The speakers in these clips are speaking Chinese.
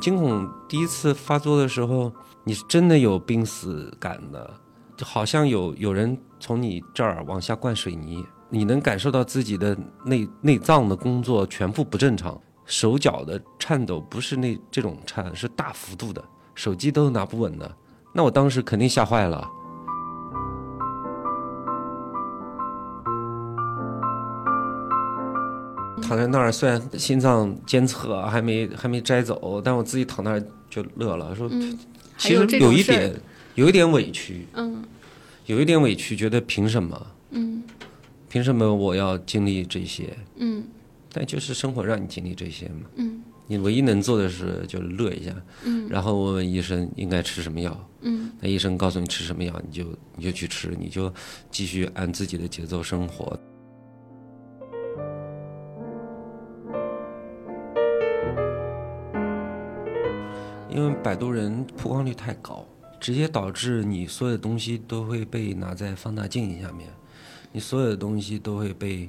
惊恐第一次发作的时候，你是真的有濒死感的，就好像有有人从你这儿往下灌水泥，你能感受到自己的内内脏的工作全部不正常，手脚的颤抖不是那这种颤，是大幅度的，手机都拿不稳的。那我当时肯定吓坏了。躺在那儿，虽然心脏监测还没还没摘走，但我自己躺那儿就乐了，说嗯，其实有一点有一点委屈，嗯有一点委屈，觉得凭什么？嗯凭什么我要经历这些？嗯但就是生活让你经历这些嘛。嗯你唯一能做的是就乐一下，嗯然后问问医生应该吃什么药。嗯那医生告诉你吃什么药，你就你就去吃，你就继续按自己的节奏生活。因为摆渡人曝光率太高，直接导致你所有的东西都会被拿在放大镜下面，你所有的东西都会被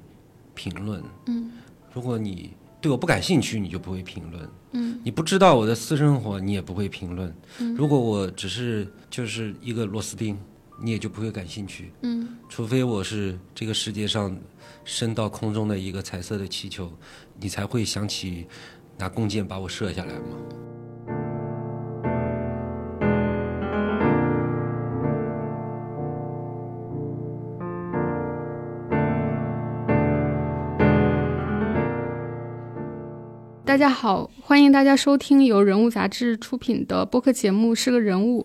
评论。嗯如果你对我不感兴趣，你就不会评论。嗯你不知道我的私生活，你也不会评论。嗯如果我只是就是一个螺丝钉，你也就不会感兴趣。嗯除非我是这个世界上升到空中的一个彩色的气球，你才会想起拿弓箭把我射下来嘛。大家好，欢迎大家收听由人物杂志出品的播客节目《是个人物》，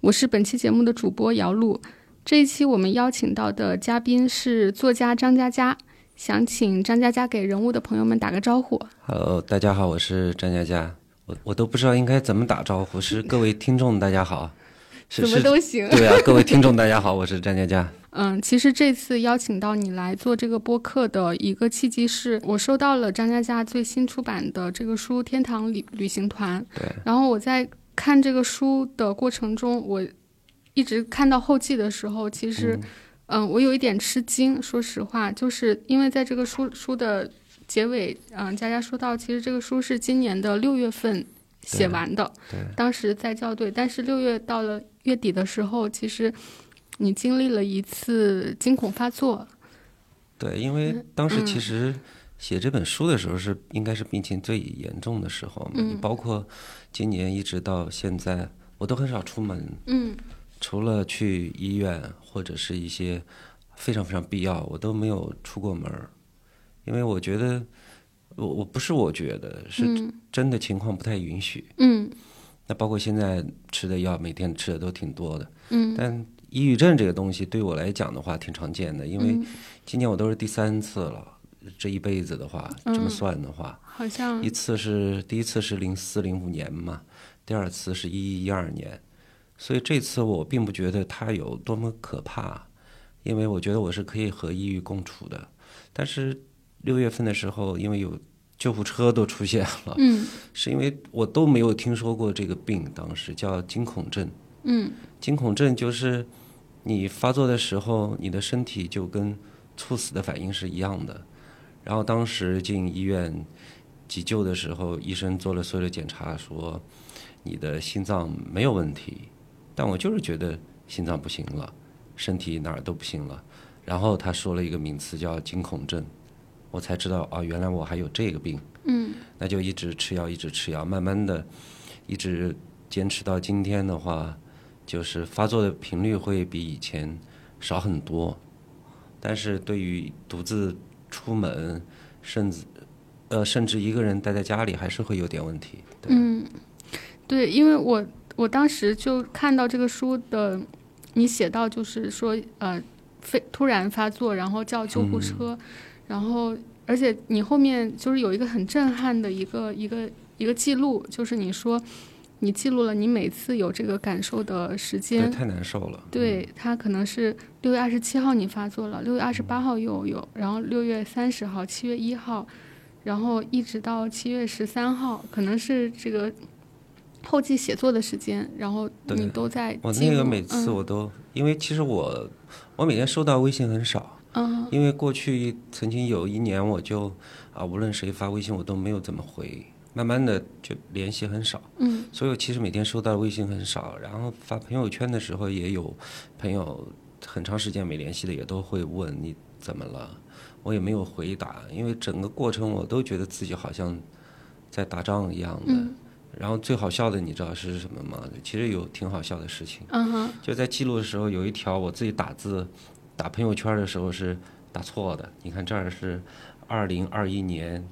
我是本期节目的主播姚璐。这一期我们邀请到的嘉宾是作家张嘉佳，想请张嘉佳给人物的朋友们打个招呼。Hello，大家好，我是张嘉佳。我我都不知道应该怎么打招呼，是各位听众大家好，是怎么，都行。对啊，各位听众 大家好，我是张佳佳。嗯，其实这次邀请到你来做这个播客的一个契机是，我收到了张嘉佳最新出版的这个书《天堂旅旅行团》，对，然后我在看这个书的过程中，我一直看到后记的时候，其实，嗯、我有一点吃惊。说实话，就是因为在这个书书的结尾，嗯、佳佳说到，其实这个书是今年的六月份写完的，对。当时在校对，但是六月到了月底的时候，其实你经历了一次惊恐发作，对，因为当时嗯。其实写这本书的时候是应该是病情最严重的时候嘛，嗯包括今年一直到现在，我都很少出门，嗯。除了去医院或者是一些非常非常必要，我都没有出过门儿，因为我觉得我我不是我觉得是嗯。真的情况不太允许。嗯。那包括现在吃的药，每天吃的都挺多的，嗯。但抑郁症这个东西对我来讲的话挺常见的，因为嗯，今年我都是第三次了，这一辈子的话，这么嗯。算的话，好像一次是第一次是零四零五年嘛，第二次是一一一二年，所以这次我并不觉得它有多么可怕，因为我觉得我是可以和抑郁共处的。但是六月份的时候，因为有救护车都出现了，嗯 是因为我都没有听说过这个病，当时叫惊恐症。嗯惊恐症就是你发作的时候，你的身体就跟猝死的反应是一样的。然后当时进医院急救的时候，医生做了所有的检查，说你的心脏没有问题，但我就是觉得心脏不行了，身体哪儿都不行了。然后他说了一个名词叫惊恐症，我才知道啊，原来我还有这个病。嗯那就一直吃药，一直吃药，慢慢的，一直坚持到今天的话，就是发作的频率会比以前少很多。但是对于独自出门，甚至呃甚至一个人待在家里，还是会有点问题。对，嗯，对，因为我我当时就看到这个书的，你写到就是说呃，非突然发作，然后叫救护车，然后而且你后面就是有一个很震撼的一个一个一个记录，就是你说你记录了你每次有这个感受的时对，间。太难受了。对，它可能是六月二十七号你发作了，六月二十八号又有，然后六月三十号、七月一号，然后一直到七月十三号，可能是这个后期写作的时间，然后你都在我。那个每次嗯我都，因为其实我我每天收到微信很少，嗯因为过去曾经有一年我就啊，无论谁发微信我都没有怎么回，慢慢的就联系很少。嗯所以我其实每天收到的微信很少，然后发朋友圈的时候也有朋友很长时间没联系的，也都会问你怎么了，我也没有回答，因为整个过程我都觉得自己好像在打仗一样的。嗯然后最好笑的你知道是什么吗？其实有挺好笑的事情，嗯哼就在记录的时候有一条我自己打字打朋友圈的时候是打错的，你看这儿是二零二一年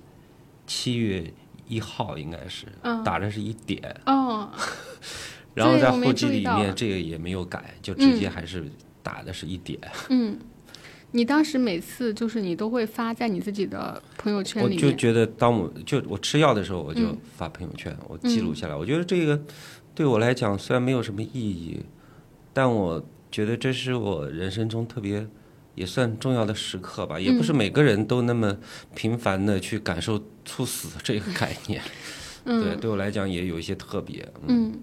七月一号应该是，嗯打的是一点。哦 然后在后期里面这个也没有改，就直接还是打的是一点。嗯，你当时每次就是你都会发在你自己的朋友圈我里面，就觉得，当我就我吃药的时候，我就嗯发朋友圈，我记录下来。我觉得这个对我来讲虽然没有什么意义，但我觉得这是我人生中特别也算重要的时刻吧。也不嗯是每个人都那么频繁的去感受猝死这个概念。嗯对，对我来讲也有一些特别。嗯，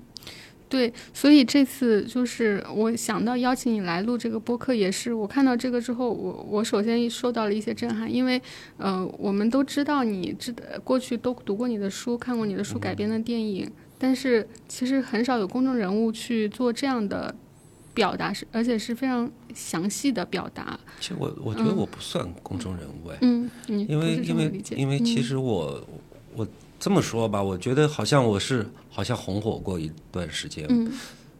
对，所以这次就是我想到邀请你来录这个播客，也是我看到这个之后，我我首先受到了一些震撼，因为呃，我们都知道你知过去都读过你的书，看过你的书改编的电影，但是其实很少有公众人物去做这样的表达，是而且是非常详细的表达。其实我我觉得我不算公众人物哎。嗯，你因为因为因为其嗯实我、我这么说吧，我觉得好像我是好像红火过一段时间，嗯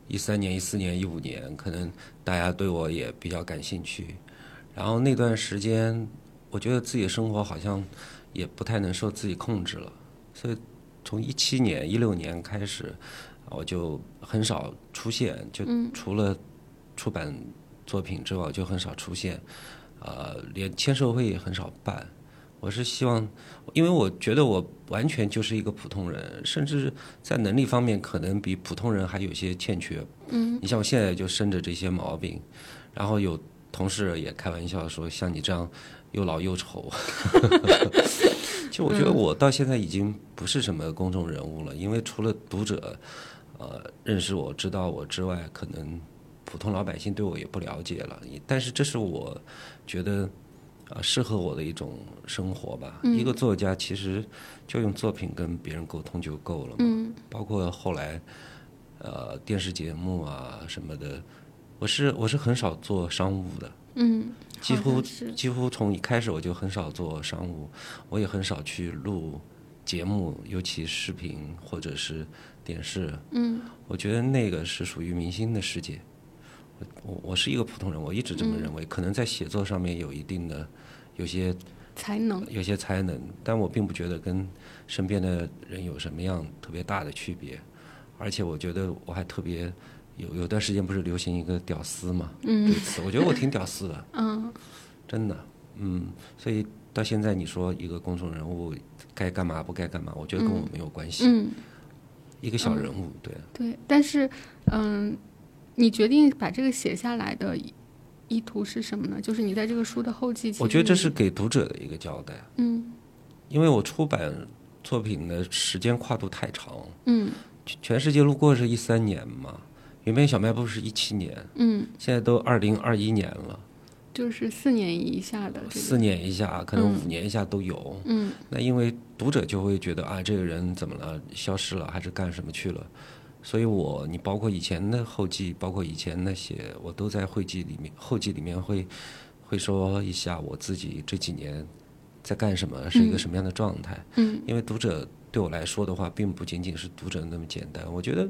一三年、一四年、一五年，可能大家对我也比较感兴趣。然后那段时间，我觉得自己的生活好像也不太能受自己控制了，所以从一七年、一六年开始，我就很少出现，就嗯除了出版作品之外，我就很少出现，呃，连签售会也很少办。我是希望，因为我觉得我完全就是一个普通人，甚至在能力方面可能比普通人还有些欠缺。嗯你像我现在就生着这些毛病，然后有同事也开玩笑说，像你这样又老又丑。其实我觉得我到现在已经不是什么公众人物了，因为除了读者呃认识我、知道我之外，可能普通老百姓对我也不了解了。但是这是我觉得呃适合我的一种生活吧。一个作家其实就用作品跟别人沟通就够了嘛。嗯包括后来呃电视节目啊什么的，我是我是很少做商务的，嗯，几乎几乎从一开始我就很少做商务，我也很少去录节目，尤其视频或者是电视。嗯。我觉得那个是属于明星的世界。我我我是一个普通人，我一直这么认为。可能在写作上面有一定的有些才能。有些才能，但我并不觉得跟身边的人有什么样特别大的区别，而且我觉得我还特别有有段时间不是流行一个“屌丝”嘛，嗯。这个词，我觉得我挺屌丝的，嗯。真的，嗯，所以到现在你说一个公众人物该干嘛不该干嘛，我觉得跟我没有关系，嗯。一个小人物，对，对，但是，嗯，你决定把这个写下来的意意图是什么呢？就是你在这个书的后记，我觉得这是给读者的一个交代，嗯。因为我出版作品的时间跨度太长，嗯。全全世界路过是一三年嘛，原边小卖部是一七年。嗯，现在都二零二一年了，就是四年以下的这四，年以下，可能嗯五年以下都有。嗯那因为读者就会觉得啊，这个人怎么了，消失了，还是干什么去了？所以我，你包括以前的后记，包括以前那些，我都在会记里面，后记里面会会说一下我自己这几年在干什么，是一个什么样的状态。嗯因为读者对我来说的话，并不仅仅是读者那么简单。我觉得，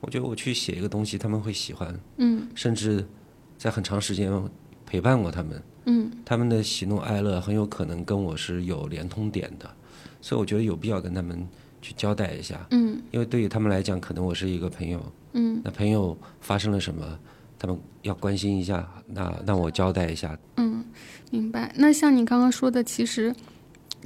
我觉得我去写一个东西，他们会喜欢，嗯甚至在很长时间陪伴过他们，嗯。他们的喜怒哀乐很有可能跟我是有连通点的，所以我觉得有必要跟他们去交代一下，嗯。因为对于他们来讲，可能我是一个朋友，嗯。那朋友发生了什么，他们要关心一下，那那我交代一下，嗯，明白。那像你刚刚说的，其实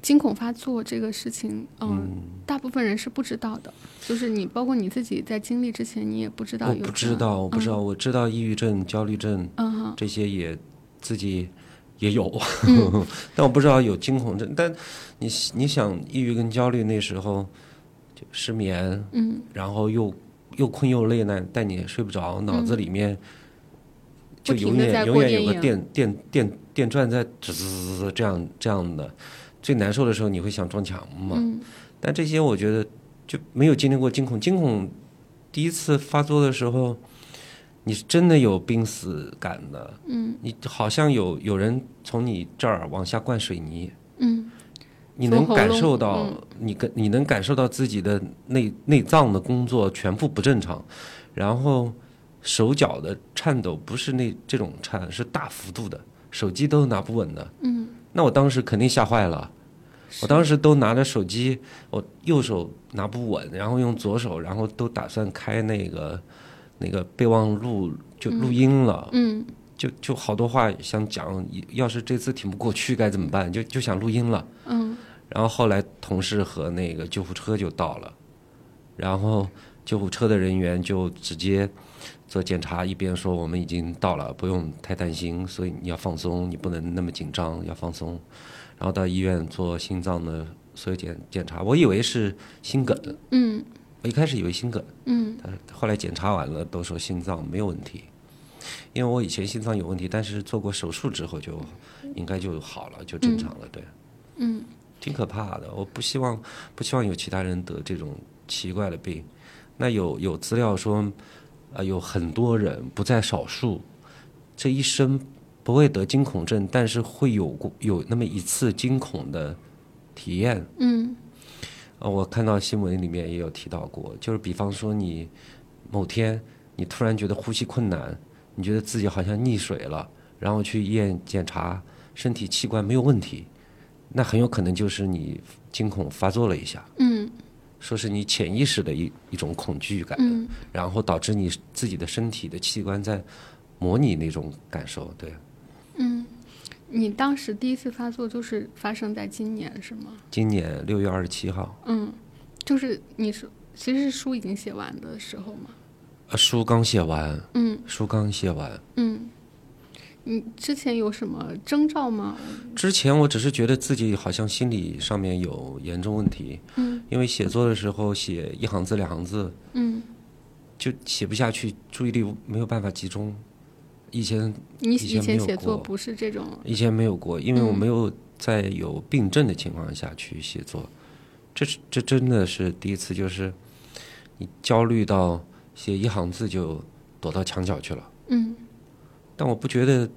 惊恐发作这个事情，嗯，大部分人是不知道的。就是你，包括你自己在经历之前，你也不知道我不知道，我不知道，我知道抑郁症、焦虑症嗯，这些也自己也有，嗯 但我不知道有惊恐症。但你你想，抑郁跟焦虑那时候就失眠，嗯然后又又困又累呢，但你也睡不着，脑子里面就永远永远有个电电电电钻在吱吱吱吱这样这样的。最难受的时候，你会想撞墙嘛？嗯但这些我觉得就没有经历过惊恐。惊恐第一次发作的时候，你是真的有濒死感的，嗯。你好像有有人从你这儿往下灌水泥，嗯。你能感受到嗯，你跟你能感受到自己的内内脏的工作全部不正常，然后手脚的颤抖不是那这种颤，是大幅度的，手机都拿不稳的。嗯，那我当时肯定吓坏了，我当时都拿着手机，我右手拿不稳，然后用左手，然后都打算开那个那个备忘录就录音了。嗯就就好多话想讲，要是这次挺不过去该怎么办？就就想录音了。嗯然后后来同事和那个救护车就到了，然后救护车的人员就直接做检查，一边说我们已经到了，不用太担心，所以你要放松，你不能那么紧张，要放松。然后到医院做心脏的所有检检查，我以为是心梗，嗯我一开始以为心梗，嗯但后来检查完了都说心脏没有问题，因为我以前心脏有问题，但是做过手术之后就应该就好了，就正常了，对。嗯挺可怕的。我不希望不希望有其他人得这种奇怪的病。那有有资料说，呃，有很多人不在少数，这一生不会得惊恐症，但是会有过有那么一次惊恐的体验。嗯呃，我看到新闻里面也有提到过，就是比方说你某天你突然觉得呼吸困难，你觉得自己好像溺水了，然后去医院检查身体器官没有问题，那很有可能就是你惊恐发作了一下，嗯说是你潜意识的一一种恐惧感，嗯然后导致你自己的身体的器官在模拟那种感受，对。嗯，你当时第一次发作就是发生在今年是吗？今年六月二十七号，嗯，就是你是其实是书已经写完的时候吗？呃，书刚写完，嗯书刚写完，嗯，你之前有什么征兆吗？之前我只是觉得自己好像心理上面有严重问题，嗯因为写作的时候写一行字两行字嗯，就写不下去，注意力没有办法集中。以前你以前写作不是这种，以前没有过，因为我嗯。没有在有病症的情况下去写作，这是这真的是第一次，就是你焦虑到写一行字就躲到墙角去了。嗯。但我不觉得，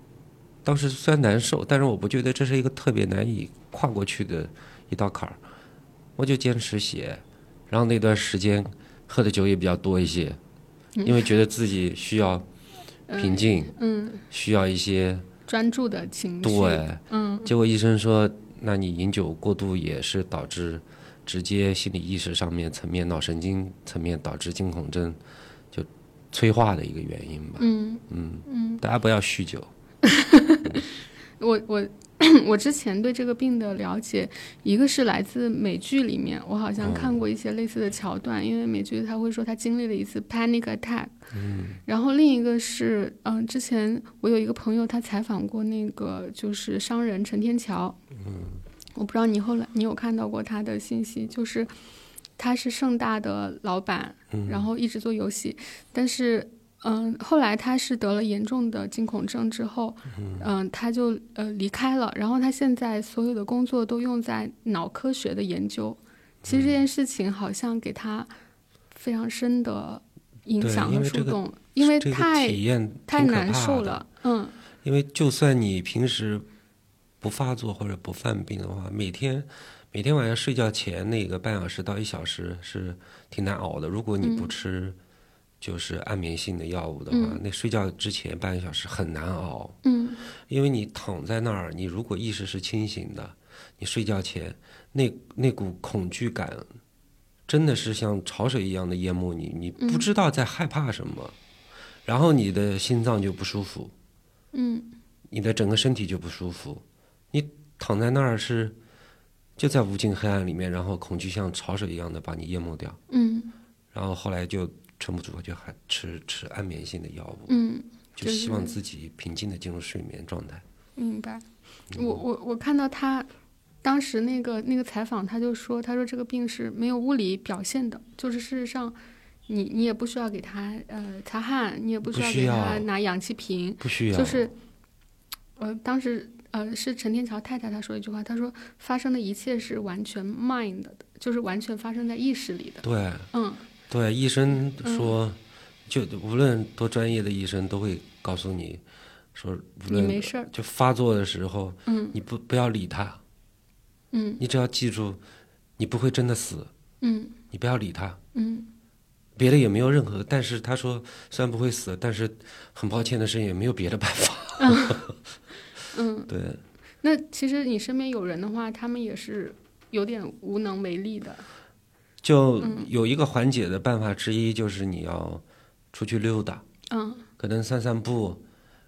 当时虽然难受，但是我不觉得这是一个特别难以跨过去的一道坎儿，我就坚持写，然后那段时间喝的酒也比较多一些，因为觉得自己需要平静，嗯，需要一些专注的情绪，对，嗯结果医生说，那你饮酒过度也是导致直接心理意识上面层面、脑神经层面导致惊恐症就催化的一个原因吧。嗯嗯，嗯，大家不要酗酒。我我 我之前对这个病的了解，一个是来自美剧里面，我好像看过一些类似的桥段，因为美剧他会说他经历了一次 panic attack，嗯，然后另一个是，嗯、之前我有一个朋友他采访过那个就是商人陈天桥，嗯，我不知道你后来你有看到过他的信息，就是他是盛大的老板，然后一直做游戏，但是。嗯，后来他是得了严重的惊恐症之后，嗯，他就呃离开了，然后他现在所有的工作都用在脑科学的研究。其实这件事情好像给他非常深的影响和触动，因为这个太体验太难。受了。嗯因为就算你平时不发作或者不犯病的话，每天每天晚上睡觉前那个半小时到一小时是挺难熬的。如果你不嗯吃就是安眠性的药物的话，嗯。那睡觉之前半个小时很难熬。嗯。因为你躺在那儿，你如果意识是清醒的，你睡觉前那那股恐惧感，真的是像潮水一样的淹没你，你不知道在害怕什么，然后你的心脏就不舒服，嗯。你的整个身体就不舒服，你躺在那儿是就在无尽黑暗里面，然后恐惧像潮水一样的把你淹没掉，嗯。然后后来就撑不住，就还吃吃安眠性的药物，嗯，就就是希望自己平静的进入睡眠状态。明白。我嗯我我看到他当时那个那个采访，他就说，他说这个病是没有物理表现的，就是事实上。你你也不需要给他呃擦汗，你也不需要给他拿氧气瓶，不需要，就是，呃，当时呃是陈天桥太太她说一句话，她说发生的一切是完全 mind 的，就是完全发生在意识里的。对嗯对，医生说，就无论多专业的医生都会告诉你说，无你没论事儿。就发作的时候，嗯你不不要理他，嗯你只要记住，你不会真的死，嗯你不要理他。嗯别的也没有任何，但是他说虽然不会死，但是很抱歉的是也没有别的办法。嗯。对，那其实你身边有人的话，他们也是有点无能为力的。就嗯。有一个缓解的办法之一，就是你要出去溜达，嗯。可能散散步、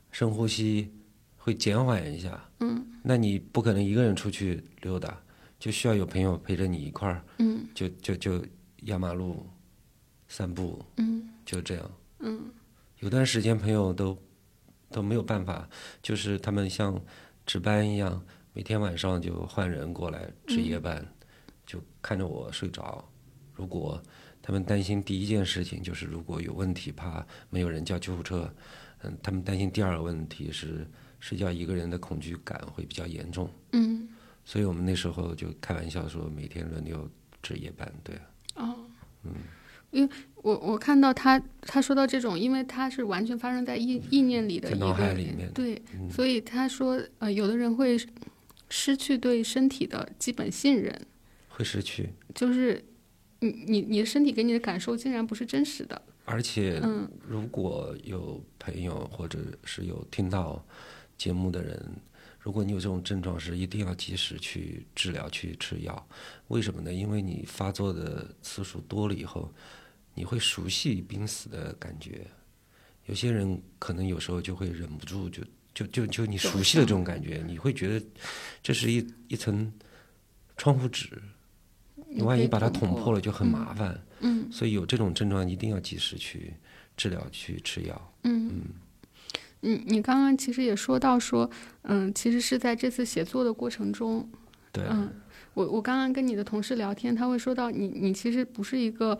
深呼吸，会减缓一下。嗯。那你不可能一个人出去溜达，就需要有朋友陪着你一块儿，嗯。就就就压马路、散步，嗯。就这样。嗯。有段时间朋友都都没有办法，就是他们像值班一样，每天晚上就换人过来值夜班，就看着我睡着。如果他们担心第一件事情就是如果有问题，怕没有人叫救护车，嗯，他们担心第二个问题是睡觉一个人的恐惧感会比较严重，嗯。所以我们那时候就开玩笑说每天轮流值夜班，对，哦，嗯。因为我我看到他他说到这种，因为他是完全发生在意意念里的脑海里面。对，嗯。所以他说呃，有的人会失去对身体的基本信任，会失去，就是你你你的身体给你的感受竟然不是真实的。而且嗯如果有朋友或者是有听到节目的人，如果你有这种症状，是一定要及时去治疗、去吃药。为什么呢？因为你发作的次数多了以后，你会熟悉濒死的感觉。有些人可能有时候就会忍不住就，就就就你熟悉的这种感觉，你会觉得这是一一层窗户纸，你万一把它捅破了就很麻烦。嗯所以有这种症状一定要及时去治疗、去吃药。嗯嗯你你刚刚其实也说到说，嗯，其实是在这次写作的过程中，对，嗯，我我刚刚跟你的同事聊天，他会说到你你其实不是一个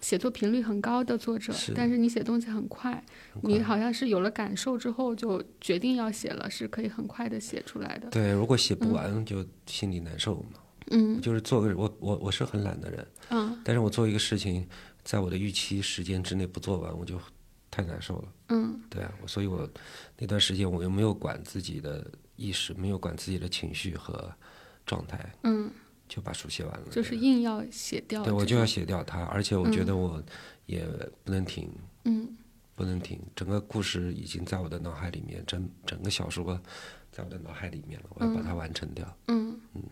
写作频率很高的作者，是但是你写东西很快，很快你好像是有了感受之后就决定要写了，是可以很快的写出来的。对，如果写不完就心里难受嘛。嗯就是做个我我我是很懒的人，嗯但是我做一个事情，在我的预期时间之内不做完，我就太难受了。嗯对啊，所以我那段时间我又没有管自己的意识，没有管自己的情绪和状态，嗯，就把书写完了。就是硬要写掉。对我就要写掉它，而且我觉得我也不能停。嗯不能停，整个故事已经在我的脑海里面，整整个小说在我的脑海里面了，我要把它完成掉。嗯嗯，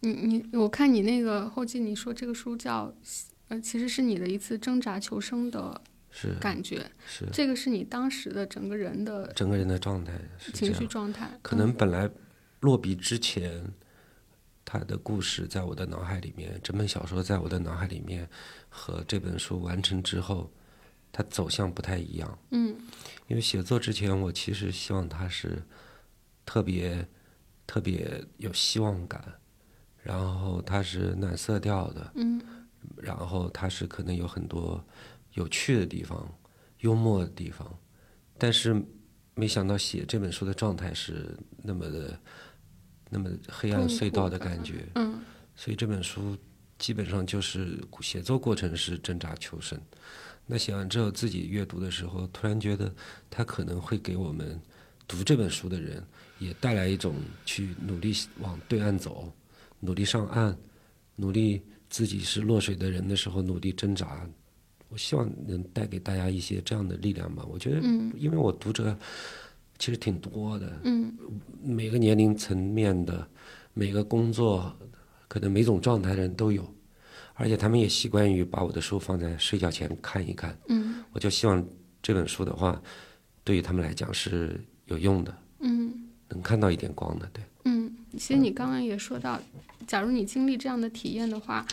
你你我看你那个后记，你说这个书叫呃，其实是你的一次挣扎求生的是感觉，是，这个是你当时的整个人的整个人的状态是情绪。状态。可能本来落笔之前，他的故事在我的脑海里面，整本小说在我的脑海里面，和这本书完成之后，它走向不太一样。嗯因为写作之前，我其实希望它是特别特别有希望感，然后它是暖色调的，嗯。然后它是可能有很多有趣的地方、幽默的地方，但是没想到写这本书的状态是那么的、那么黑暗隧道的的感觉，嗯。所以这本书基本上就是写作过程是挣扎求生。那写完之后，自己阅读的时候，突然觉得它可能会给我们读这本书的人也带来一种去努力往对岸走、努力上岸、努力自己是落水的人的时候努力挣扎。我希望能带给大家一些这样的力量吧。我觉得，嗯因为我读者其实挺多的，嗯每个年龄层面的、每个工作、可能每种状态的人都有，而且他们也习惯于把我的书放在睡觉前看一看。嗯我就希望这本书的话，对于他们来讲是有用的，嗯能看到一点光的。对，嗯，其实你刚刚也说到，假如你经历这样的体验的话，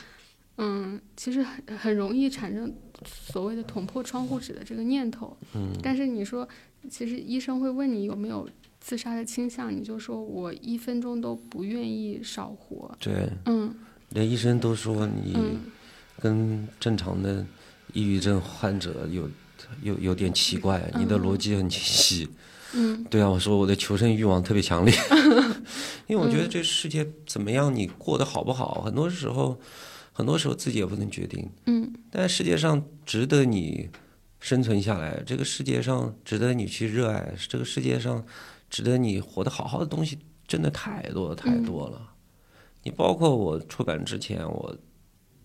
嗯，其实很很容易产生所谓的捅破窗户纸的这个念头。嗯，但是你说，其实医生会问你有没有自杀的倾向，你就说我一分钟都不愿意少活。对，嗯连医生都说你嗯跟正常的抑郁症患者有有有点奇怪，你的逻辑很清晰。嗯对啊，我说我的求生欲望特别强烈，因为我觉得这世界怎么样，你过得好不好，很多时候很多时候自己也不能决定。嗯。但世界上值得你生存下来，这个世界上值得你去热爱，这个世界上值得你活得好好的东西，真的太多太多了。你包括我出版之前，我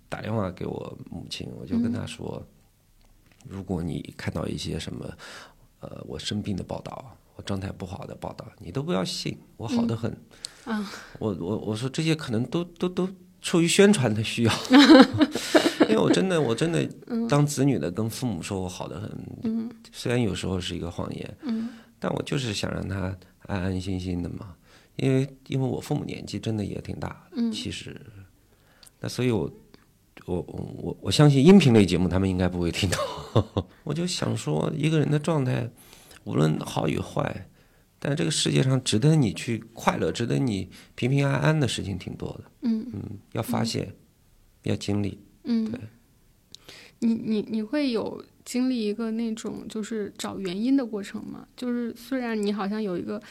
打电话给我母亲，我就跟她说，如果你看到一些什么，呃，我生病的报道，我状态不好的报道，你都不要信，我好的很。啊，我我我说这些可能都都都出于宣传的需要，因为我真的我真的当子女的跟父母说我好的很，虽然有时候是一个谎言，但我就是想让他安安心心的嘛，因为因为我父母年纪真的也挺大的，其实，那所以我。我我我我相信音频类节目他们应该不会听到，我就想说一个人的状态，无论好与坏，但这个世界上值得你去快乐、值得你平平安安的事情挺多的。嗯嗯，要发现，要经历。嗯对，你你你会有经历一个那种就是找原因的过程吗？就是虽然你好像有一个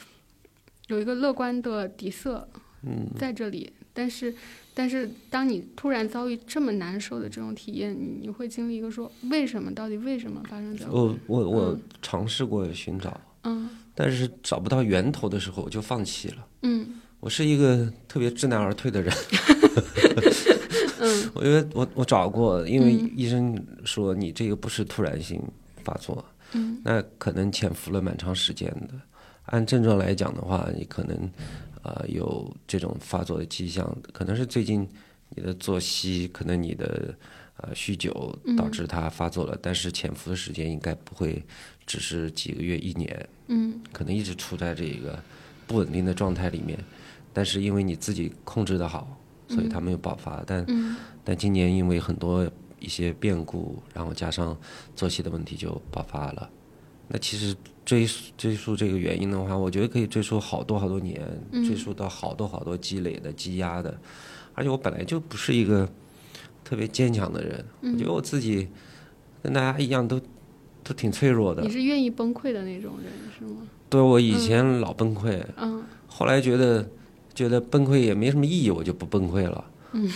有一个乐观的底色，嗯，在这里，但是但是当你突然遭遇这么难受的这种体验，你你会经历一个说为什么？到底为什么发生在我？我我我尝试过寻找，嗯但是找不到源头的时候，我就放弃了。嗯我是一个特别知难而退的人。嗯我因为我我找过，因为医生说你这个不是突然性发作，嗯那可能潜伏了蛮长时间的。按症状来讲的话，你可能呃有这种发作的迹象，可能是最近你的作息，可能你的呃酗酒导致它发作了，但是潜伏的时间应该不会只是几个月、一年，嗯可能一直处在这个不稳定的状态里面。但是因为你自己控制的好，所以它没有爆发。但嗯但今年因为很多一些变故，然后加上作息的问题就爆发了。那其实追追溯这个原因的话，我觉得可以追溯好多好多年，追溯到好多好多积累的、积压的。而且我本来就不是一个特别坚强的人，我觉得我自己跟大家一样都都挺脆弱的你。是愿意崩溃的那种人是吗？对我以前老崩溃，嗯后来觉得觉得崩溃也没什么意义，我就不崩溃了。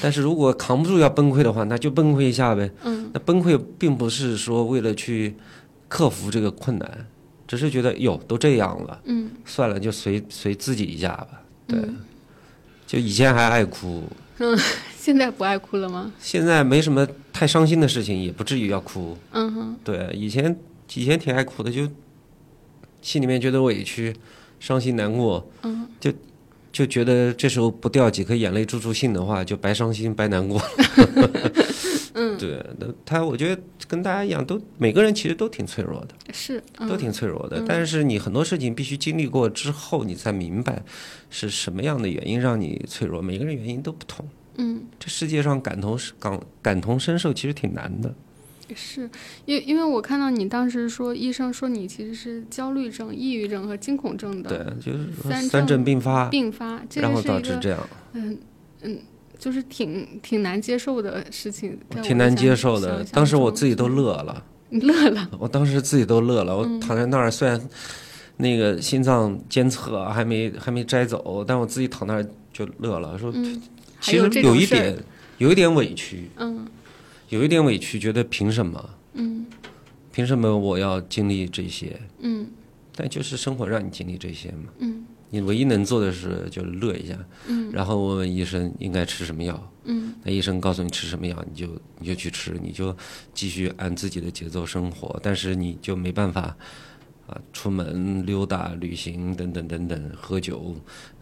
但是如果扛不住要崩溃的话，那就崩溃一下呗。嗯那崩溃并不是说为了去克服这个困难，只是觉得哟都这样了，嗯算了就随随自己一下吧。对，嗯就以前还爱哭，嗯 现在不爱哭了吗？现在没什么太伤心的事情，也不至于要哭。嗯哼对，以前以前挺爱哭的，就心里面觉得委屈、伤心、难过，嗯就就觉得这时候不掉几颗眼泪助助兴的话，就白伤心白难过。嗯对，那他我觉得跟大家一样，都每个人其实都挺脆弱的，是都嗯挺脆弱的。但是你很多事情必须经历过之后，你才明白是什么样的原因让你脆弱。每个人原因都不同。嗯这世界上感同感感同身受其实挺难的。是因因为我看到你当时说医生说你其实是焦虑症、抑郁症和惊恐症的对，就是说三三症症并发，并发，这然后导致这样。嗯嗯，就是挺挺难接受的事情，挺难接受的。当时我自己都乐了，你乐了，我当时自己都乐了。我嗯躺在那儿，虽然那个心脏监测还没还没摘走，但我自己躺那儿就乐了，说嗯，其实有一点，有一点委屈，嗯有一点委屈，觉得凭什么？嗯凭什么我要经历这些？嗯但就是生活让你经历这些嘛。嗯你唯一能做的是就乐一下，嗯然后问问医生应该吃什么药。嗯那医生告诉你吃什么药，你就你就去吃，你就继续按自己的节奏生活，但是你就没办法啊，出门溜达、旅行等等等等，喝酒，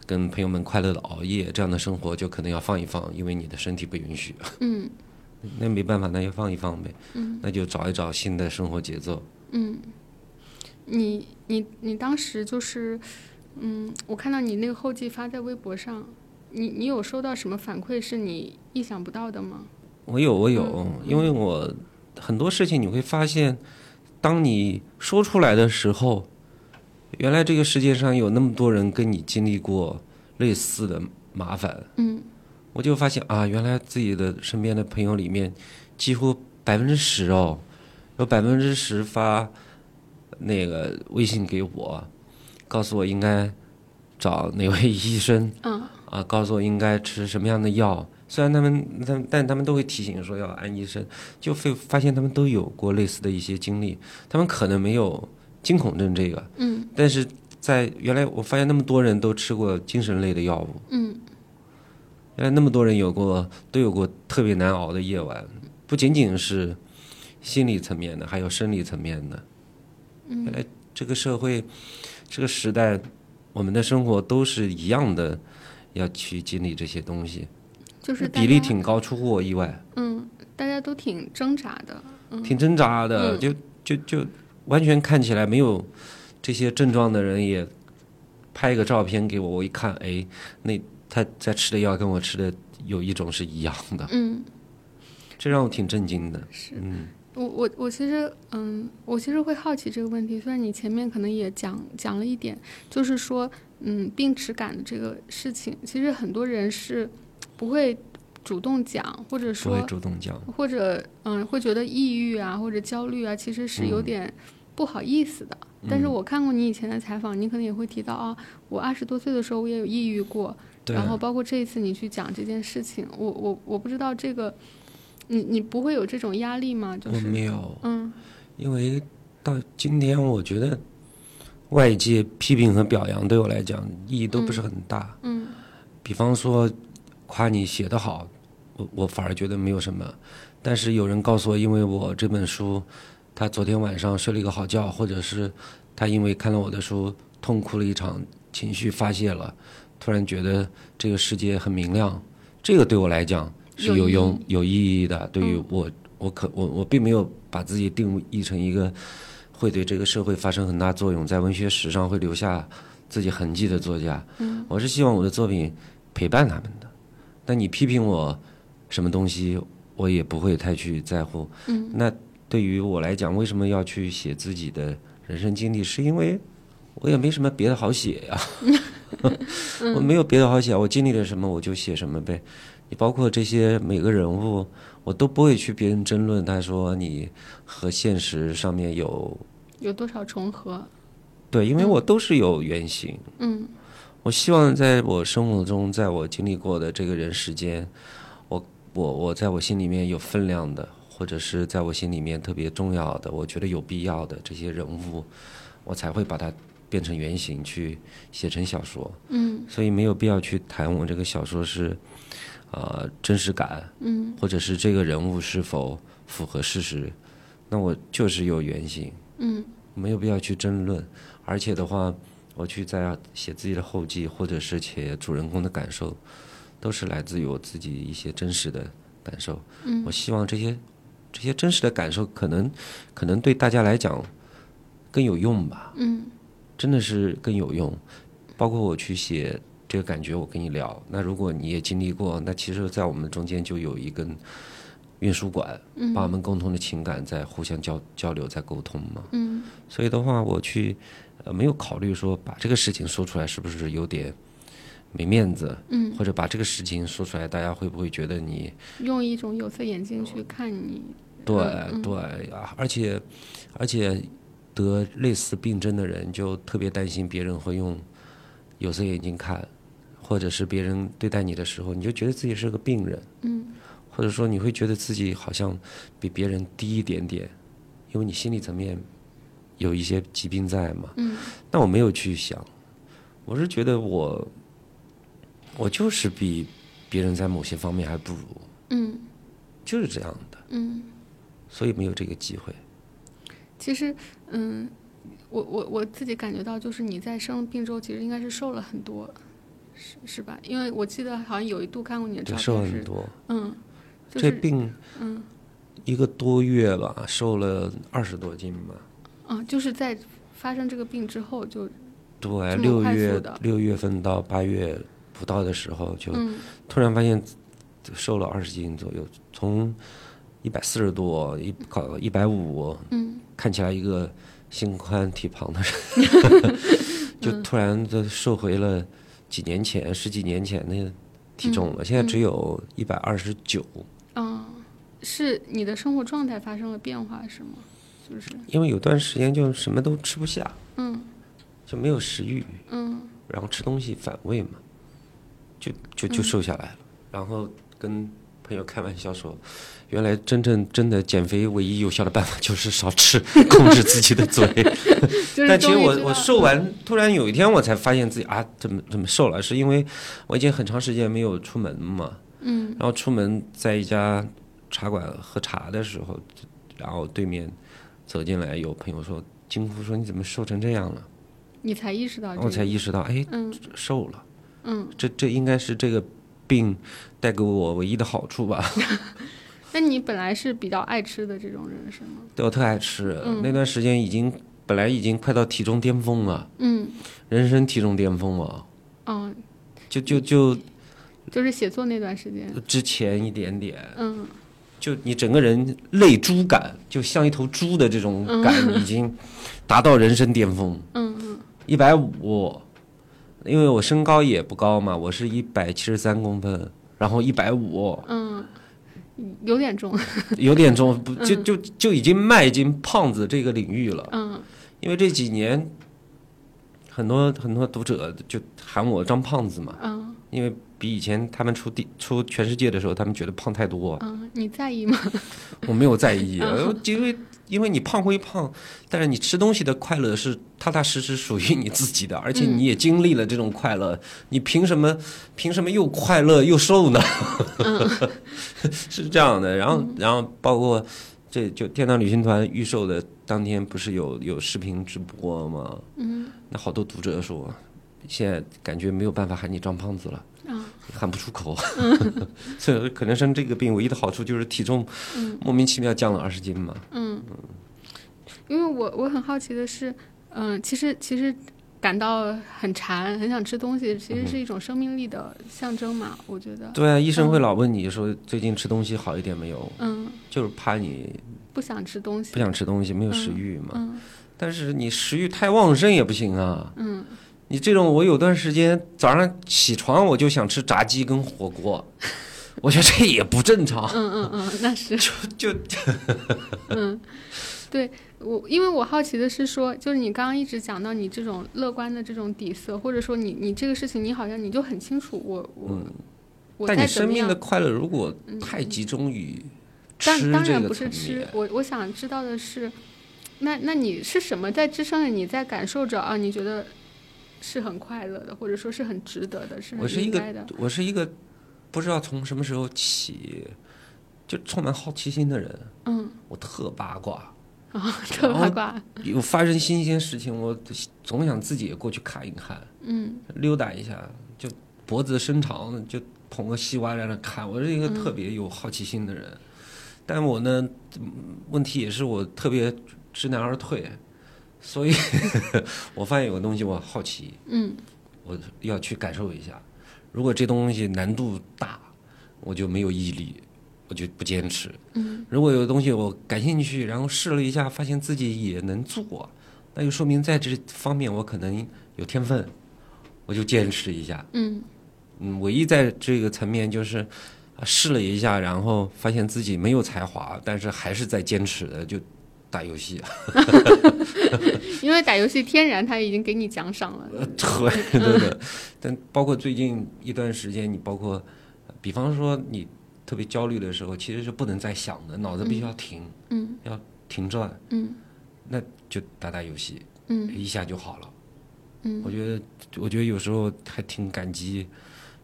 跟朋友们快乐的熬夜，这样的生活就可能要放一放，因为你的身体不允许。嗯 那没办法，那就放一放呗，嗯那就找一找新的生活节奏。嗯，你你你当时就是，嗯，我看到你那个后记发在微博上，你你有收到什么反馈是你意想不到的吗？我有，我有，因为我很多事情你会发现，当你说出来的时候，原来这个世界上有那么多人跟你经历过类似的麻烦。嗯我就发现啊，原来自己的身边的朋友里面，几乎百分之十哦，有百分之十发那个微信给我，告诉我应该找哪位医生 嗯。啊，告诉我应该吃什么样的药，虽然他们，他们但他们都会提醒说要安医生，就会发现他们都有过类似的一些经历。他们可能没有惊恐症这个，嗯，但是在原来我发现那么多人都吃过精神类的药物，嗯，原来那么多人有过都有过特别难熬的夜晚，不仅仅是心理层面的，还有生理层面的。嗯，原来这个社会，这个时代，我们的生活都是一样的，要去经历这些东西。就是比例挺高，出乎我意外，嗯，大家都挺挣扎的，嗯。挺挣扎的，嗯。就就就完全看起来没有这些症状的人也拍一个照片给我，我一看，哎，那他在吃的药跟我吃的有一种是一样的，嗯，这让我挺震惊的。是。嗯我我我其实嗯，我其实会好奇这个问题，虽然你前面可能也讲讲了一点，就是说嗯，病耻感的这个事情，其实很多人是不会主动讲，或者不会说主动讲，或者嗯，会觉得抑郁啊或者焦虑啊，其实是有嗯。点不好意思的。但是我看过你以前的采访，你可能也会提到啊，我二十多岁的时候我也有抑郁过，然后包括这一次你去讲这件事情，我我我不知道这个，你你不会有这种压力吗？就是我没有，嗯因为到今天，我觉得外界批评和表扬对我来讲意义都不是很大。嗯比方说夸你写得好，我我反而觉得没有什么。但是有人告诉我，因为我这本书，他昨天晚上睡了一个好觉，或者是他因为看了我的书痛哭了一场，情绪发泄了，突然觉得这个世界很明亮，这个对我来讲是有用、有意义的。对于嗯我，我可我我并没有把自己定义成一个会对这个社会发生很大作用，在文学史上会留下自己痕迹的作家。嗯我是希望我的作品陪伴他们的。但你批评我什么东西，我也不会太去在乎。嗯那对于我来讲，为什么要去写自己的人生经历？是因为我也没什么别的好写呀 我没有别的好写，我经历了什么我就写什么呗。你包括这些每个人物，我都不会去别人争论，他说你和现实上面有有多少重合？对，因为我都是有原型。嗯我希望在我生活中，在我经历过的这个人世间，我我我在我心里面有分量的，或者是在我心里面特别重要的，我觉得有必要的这些人物，我才会把它变成原型去写成小说。嗯所以没有必要去谈我这个小说是，呃，真实感，嗯或者是这个人物是否符合事实。那我就是有原型，嗯没有必要去争论。而且的话，我去在写自己的后记，或者是写主人公的感受，都是来自于我自己一些真实的感受。嗯我希望这些这些真实的感受，可能可能对大家来讲更有用吧，嗯真的是更有用。包括我去写这个感觉，我跟你聊。那如果你也经历过，那其实，在我们中间就有一根运输管，嗯把我们共同的情感在互相交交流，在沟通嘛。嗯所以的话，我去呃没有考虑说把这个事情说出来是不是有点没面子，嗯，或者把这个事情说出来，大家会不会觉得你用一种有色眼镜去看你。对嗯对啊？而且而且得类似病症的人就特别担心别人会用有色眼镜看，或者是别人对待你的时候，你就觉得自己是个病人，嗯。或者说你会觉得自己好像比别人低一点点，因为你心理层面有一些疾病在嘛。嗯。但我没有去想，我是觉得我，我就是比别人在某些方面还不如，嗯。就是这样的，嗯。所以没有这个机会。其实，嗯，我我我自己感觉到，就是你在生病之后，其实应该是瘦了很多，是是吧？因为我记得好像有一度看过你的照片，瘦很多。嗯，就是这病嗯一个多月吧，瘦了二十多斤吧。嗯，就是在发生这个病之后就对，六月六月份到八月不到的时候，就嗯突然发现瘦了二十斤左右，从一百四十多一搞一百五，嗯看起来一个心宽体胖的人，就突然就瘦回了几年前、十几年前的体重了。现在只有一百二十九，嗯，是你的生活状态发生了变化是吗？是不是？因为有段时间就什么都吃不下，嗯就没有食欲，嗯然后吃东西反胃嘛，就就就瘦下来了。然后跟朋友开玩笑说，原来真正真的减肥唯一有效的办法就是少吃，控制自己的嘴。但其实我我瘦完，突然有一天我才发现自己啊，怎么怎么瘦了？是因为我已经很长时间没有出门嘛，嗯然后出门在一家茶馆喝茶的时候，然后对面走进来有朋友说，惊呼说你怎么瘦成这样了？你才意识到这个，我才意识到，哎，嗯瘦了。嗯，这这应该是这个病带给我唯一的好处吧。那你本来是比较爱吃的这种人是吗？对我特爱吃，嗯。那段时间已经本来已经快到体重巅峰了，嗯。人生体重巅峰了，嗯，就就就就是写作那段时间，之前一点点，嗯。就你整个人泪猪感，就像一头猪的这种感，已经达到人生巅峰。嗯嗯。一百五，因为我身高也不高嘛，我是一百七十三公分，然后一百五，嗯，有点重，有点重，不就就就已经迈进胖子这个领域了。嗯。因为这几年，很多很多读者就喊我张胖子嘛，嗯。因为比以前他们出第出全世界的时候，他们觉得胖太多，嗯，你在意吗？我没有在意，呃因为因为你胖归胖，但是你吃东西的快乐是踏踏实实属于你自己的，而且你也经历了这种快乐，你凭什么凭什么又快乐又瘦呢？是这样的，然后然后包括这就天堂旅行团预售的当天不是有有视频直播吗？嗯那好多读者说，现在感觉没有办法喊你张胖子了。啊喊不出口，所 以可能生这个病唯一的好处就是体重莫名其妙降了二十斤嘛。嗯，因为我我很好奇的是，嗯、其实其实感到很馋，很想吃东西，其实是一种生命力的象征嘛，我觉得，对啊，医生会老问你说最近吃东西好一点没有，嗯，就是怕你不想吃东西，不想吃东西，没有食欲嘛。嗯。但是你食欲太旺盛也不行啊。嗯你这种，我有段时间早上起床我就想吃炸鸡跟火锅，我觉得这也不正常。嗯嗯嗯，那是，就就嗯，对我，因为我好奇的是说，就是你刚刚一直讲到你这种乐观的这种底色，或者说你你这个事情，你好像你就很清楚我，我、我嗯但你生命的，快乐如果太集中于吃当当然不是吃，，我我想知道的是，那那你是什么在支撑着你在感受着啊？你觉得是很快乐的，或者说是很值得的，是很我是一个。我是一个不知道从什么时候起就充满好奇心的人，嗯我特八卦，啊，特八卦。有发生新鲜事情，我总想自己也过去看一看，嗯溜达一下，就脖子伸长，就捧个西瓜在那看。我是一个嗯特别有好奇心的人，但我呢，嗯问题也是我特别知难而退，所以 我发现有个东西我好奇，嗯我要去感受一下。如果这东西难度大，我就没有毅力，我就不坚持。嗯如果有东西我感兴趣，然后试了一下，发现自己也能做，那就说明在这方面我可能有天分，我就坚持一下。嗯嗯，唯一在这个层面就是啊试了一下，然后发现自己没有才华，但是还是在坚持的，就打游戏。因为打游戏天然他已经给你奖赏了。对对对，但包括最近一段时间，你包括，比方说你特别焦虑的时候，其实是不能再想的，脑子必须要停，嗯。要停转，嗯。那就打打游戏，嗯。一下就好了。嗯。我觉得，我觉得有时候还挺感激，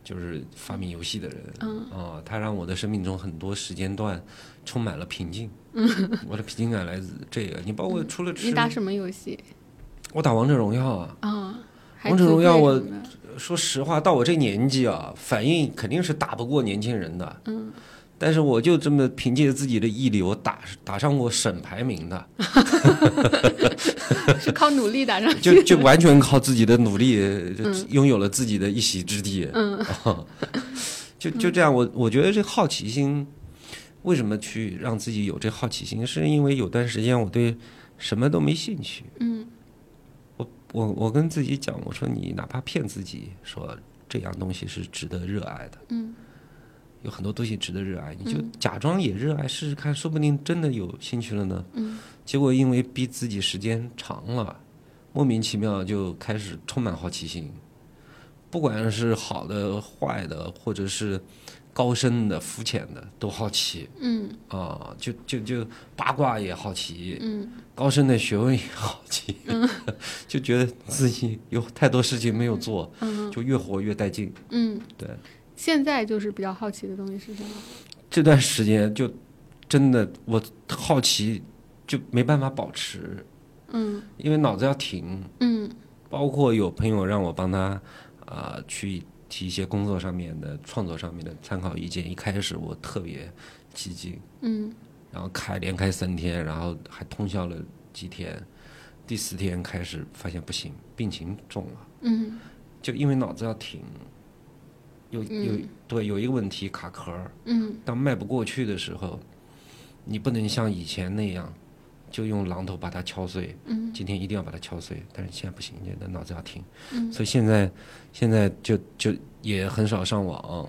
就是发明游戏的人，嗯。啊，他让我的生命中很多时间段充满了平静。我的平静感来自这个。你包括除了吃，你打什么游戏我打王者荣耀啊。啊？还王者荣耀我说实话，到我这年纪啊，反应肯定是打不过年轻人的。嗯，但是我就这么凭借自己的毅力，我打打上过省排名的，是靠努力打上去。就就完全靠自己的努力，就拥有了自己的一席之地。嗯 就就这样，我我觉得这好奇心，为什么去让自己有这好奇心？是因为有段时间我对什么都没兴趣。嗯我我我跟自己讲，我说你哪怕骗自己说这样东西是值得热爱的，嗯有很多东西值得热爱，你就假装也热爱试试看，说不定真的有兴趣了呢。嗯结果因为逼自己时间长了，莫名其妙就开始充满好奇心，不管是好的、坏的，或者是高深的、肤浅的，都好奇嗯。啊，就就就八卦也好奇，嗯。高深的学问也好奇，就觉得自己有太多事情没有做，嗯。就越活越带劲。嗯，对，现在就是比较好奇的东西是什么？这段时间就真的我好奇就没办法保持，嗯。因为脑子要停。嗯。包括有朋友让我帮他啊、去提一些工作上面的、创作上面的参考意见。一开始我特别激进，嗯。然后开连开三天，然后还通宵了几天。第四天开始发现不行，病情重了，嗯。就因为脑子要停，有有嗯对有一个问题卡壳，嗯。当迈不过去的时候，你不能像以前那样，就用榔头把它敲碎。嗯今天一定要把它敲碎，但是现在不行，你的脑子要停。嗯所以现在现在就就也很少上网，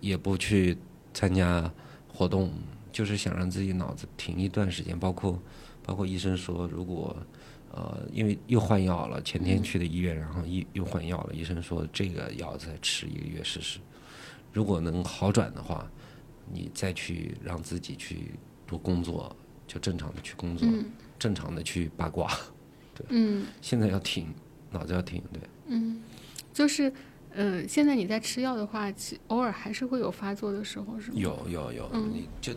也不去参加活动，就是想让自己脑子停一段时间。包括包括医生说，如果呃因为又换药了，前天去的医院，然后医又换药了，医生说这个药再吃一个月试试，如果能好转的话，你再去让自己去多工作，就正常的去工作，嗯正常的去八卦。对嗯现在要停，脑子要停，对。嗯，就是呃，现在你在吃药的话，其偶尔还是会有发作的时候，是吗？有有有，嗯你就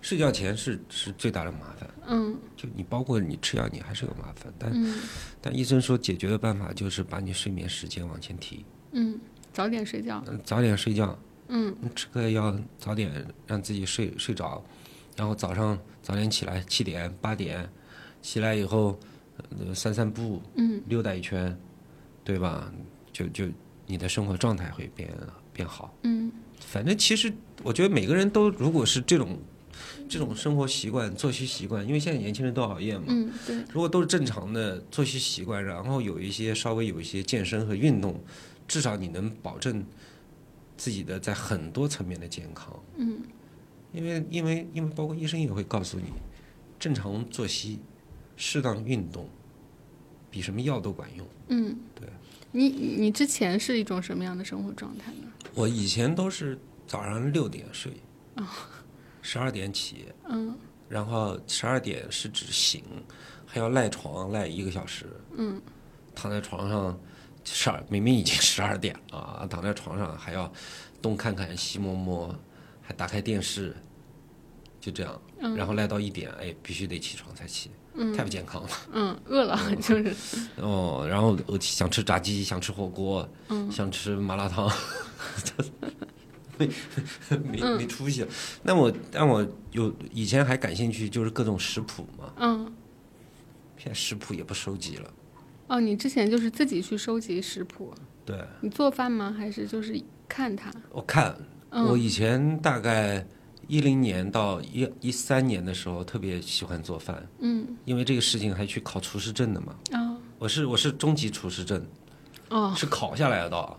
睡觉前是是最大的麻烦。嗯就你包括你吃药，你还是有麻烦。但、嗯但医生说解决的办法就是把你睡眠时间往前提，嗯，早点睡觉。嗯早点睡觉，嗯你吃个药早点让自己睡睡着，然后早上早点起来，七点八点起来以后，呃散散步，嗯溜达一圈，对吧？就就你的生活状态会变变好。嗯反正其实我觉得每个人都如果是这种这种生活习惯、作息习惯，因为现在年轻人都熬夜嘛，嗯，对，如果都是正常的作息习惯，然后有一些稍微有一些健身和运动，至少你能保证自己的在很多层面的健康。嗯因为因为因为包括医生也会告诉你，正常作息、适当运动，比什么药都管用。嗯，对。你你之前是一种什么样的生活状态呢？我以前都是早上六点睡，十二点起，嗯然后十二点是指醒，还要赖床赖一个小时，嗯躺在床上，十二明明已经十二点了啊，躺在床上还要东看看西摸摸，还打开电视，就这样，嗯然后赖到一点，哎，必须得起床才起，嗯太不健康了。嗯，饿了 就是哦，然后我想吃炸鸡，想吃火锅，嗯想吃麻辣烫，没 没嗯没出息。那我但我有以前还感兴趣，就是各种食谱嘛，嗯现在食谱也不收集了。哦，你之前就是自己去收集食谱，对，你做饭吗？还是就是看它？我看嗯我以前大概一零年到一一三年的时候，特别喜欢做饭，嗯因为这个事情还去考厨师证的嘛。啊我是我是中级厨师证，哦是考下来的，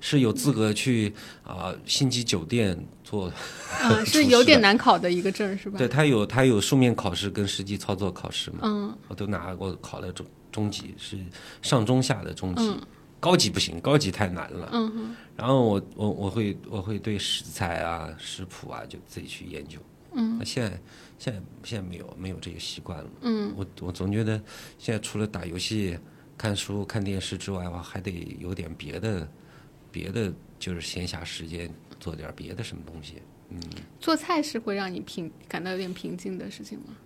是有资格去啊、星级酒店做。啊，是有点难考的一个证是吧？对，他有他有书面考试跟实际操作考试嘛，嗯我都拿过考了中中级，是上中下的中级，嗯高级不行，高级太难了。嗯哼然后我我我会我会对食材啊食谱啊就自己去研究。嗯那现在现在现在没有没有这个习惯了。嗯我我总觉得现在除了打游戏、看书、看电视之外，我还得有点别的别的，就是闲暇时间做点别的什么东西。嗯，做菜是会让你平感到有点平静的事情吗？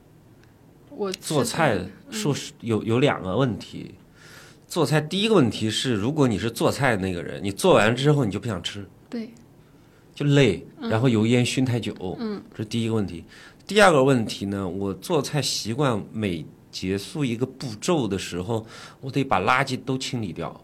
我做菜说是有有两个问题。做菜第一个问题是，如果你是做菜的那个人，你做完之后你就不想吃，对，就累，然后油烟熏太久，嗯这是第一个问题。第二个问题呢，我做菜习惯每结束一个步骤的时候，我得把垃圾都清理掉。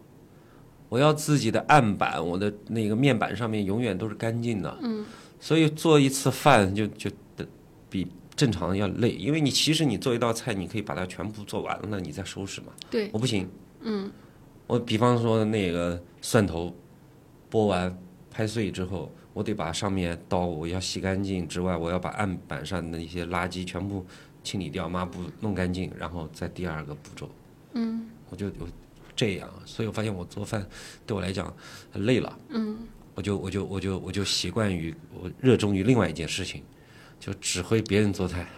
我要自己的案板，我的那个面板上面永远都是干净的。嗯所以做一次饭就就得比正常要累，因为你其实你做一道菜，你可以把它全部做完了，你再收拾嘛。对，我不行，嗯我比方说那个蒜头剥完拍碎之后，我得把上面刀我要洗干净之外，我要把案板上的一些垃圾全部清理掉，抹布弄干净，然后再第二个步骤，嗯我就有这样，所以我发现我做饭对我来讲很累了。嗯我就我就我就我就习惯于我热衷于另外一件事情，就指挥别人做菜。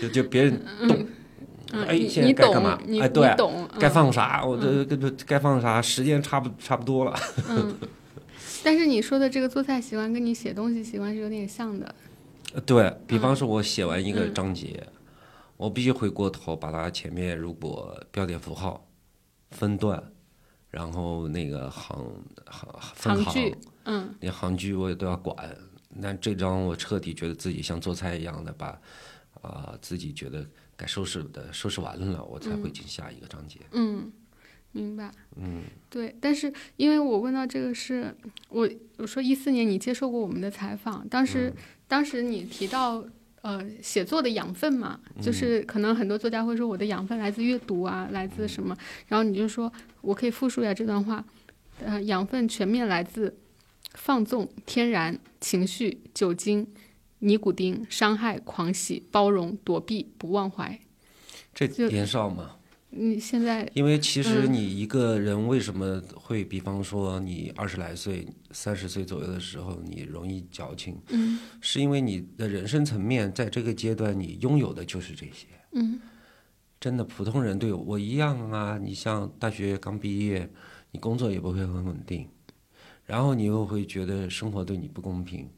就就别人动，嗯，哎现在该干嘛哎对该嗯放啥，我这跟这该放啥，时间差不差不多了。嗯。但是你说的这个做菜习惯跟你写东西习惯是有点像的。呃对比方说，我写完一个嗯章节，我必须回过头把它前面如果标点符号分段，然后那个行行分行行，嗯连行距我也都要管。那这张我彻底觉得自己像做菜一样的把啊、自己觉得该收拾的收拾完了，我才会进下一个章节。嗯，明白。嗯，对。但是因为我问到这个是，我我说一四年你接受过我们的采访，当时、当时你提到。呃，写作的养分嘛，就是可能很多作家会说我的养分来自阅读啊，来自什么，然后你就说我可以复述一下这段话，呃，养分全面来自放纵、天然、情绪、酒精、尼古丁、伤害、狂喜、包容、躲避、不忘怀。这年少嘛，你现在因为其实嗯你一个人为什么会，比方说你二十来岁、三十岁左右的时候，你容易矫情，嗯是因为你的人生层面在这个阶段你拥有的就是这些。嗯真的，普通人对我一样啊。你像大学刚毕业，你工作也不会很稳定，然后你又会觉得生活对你不公平，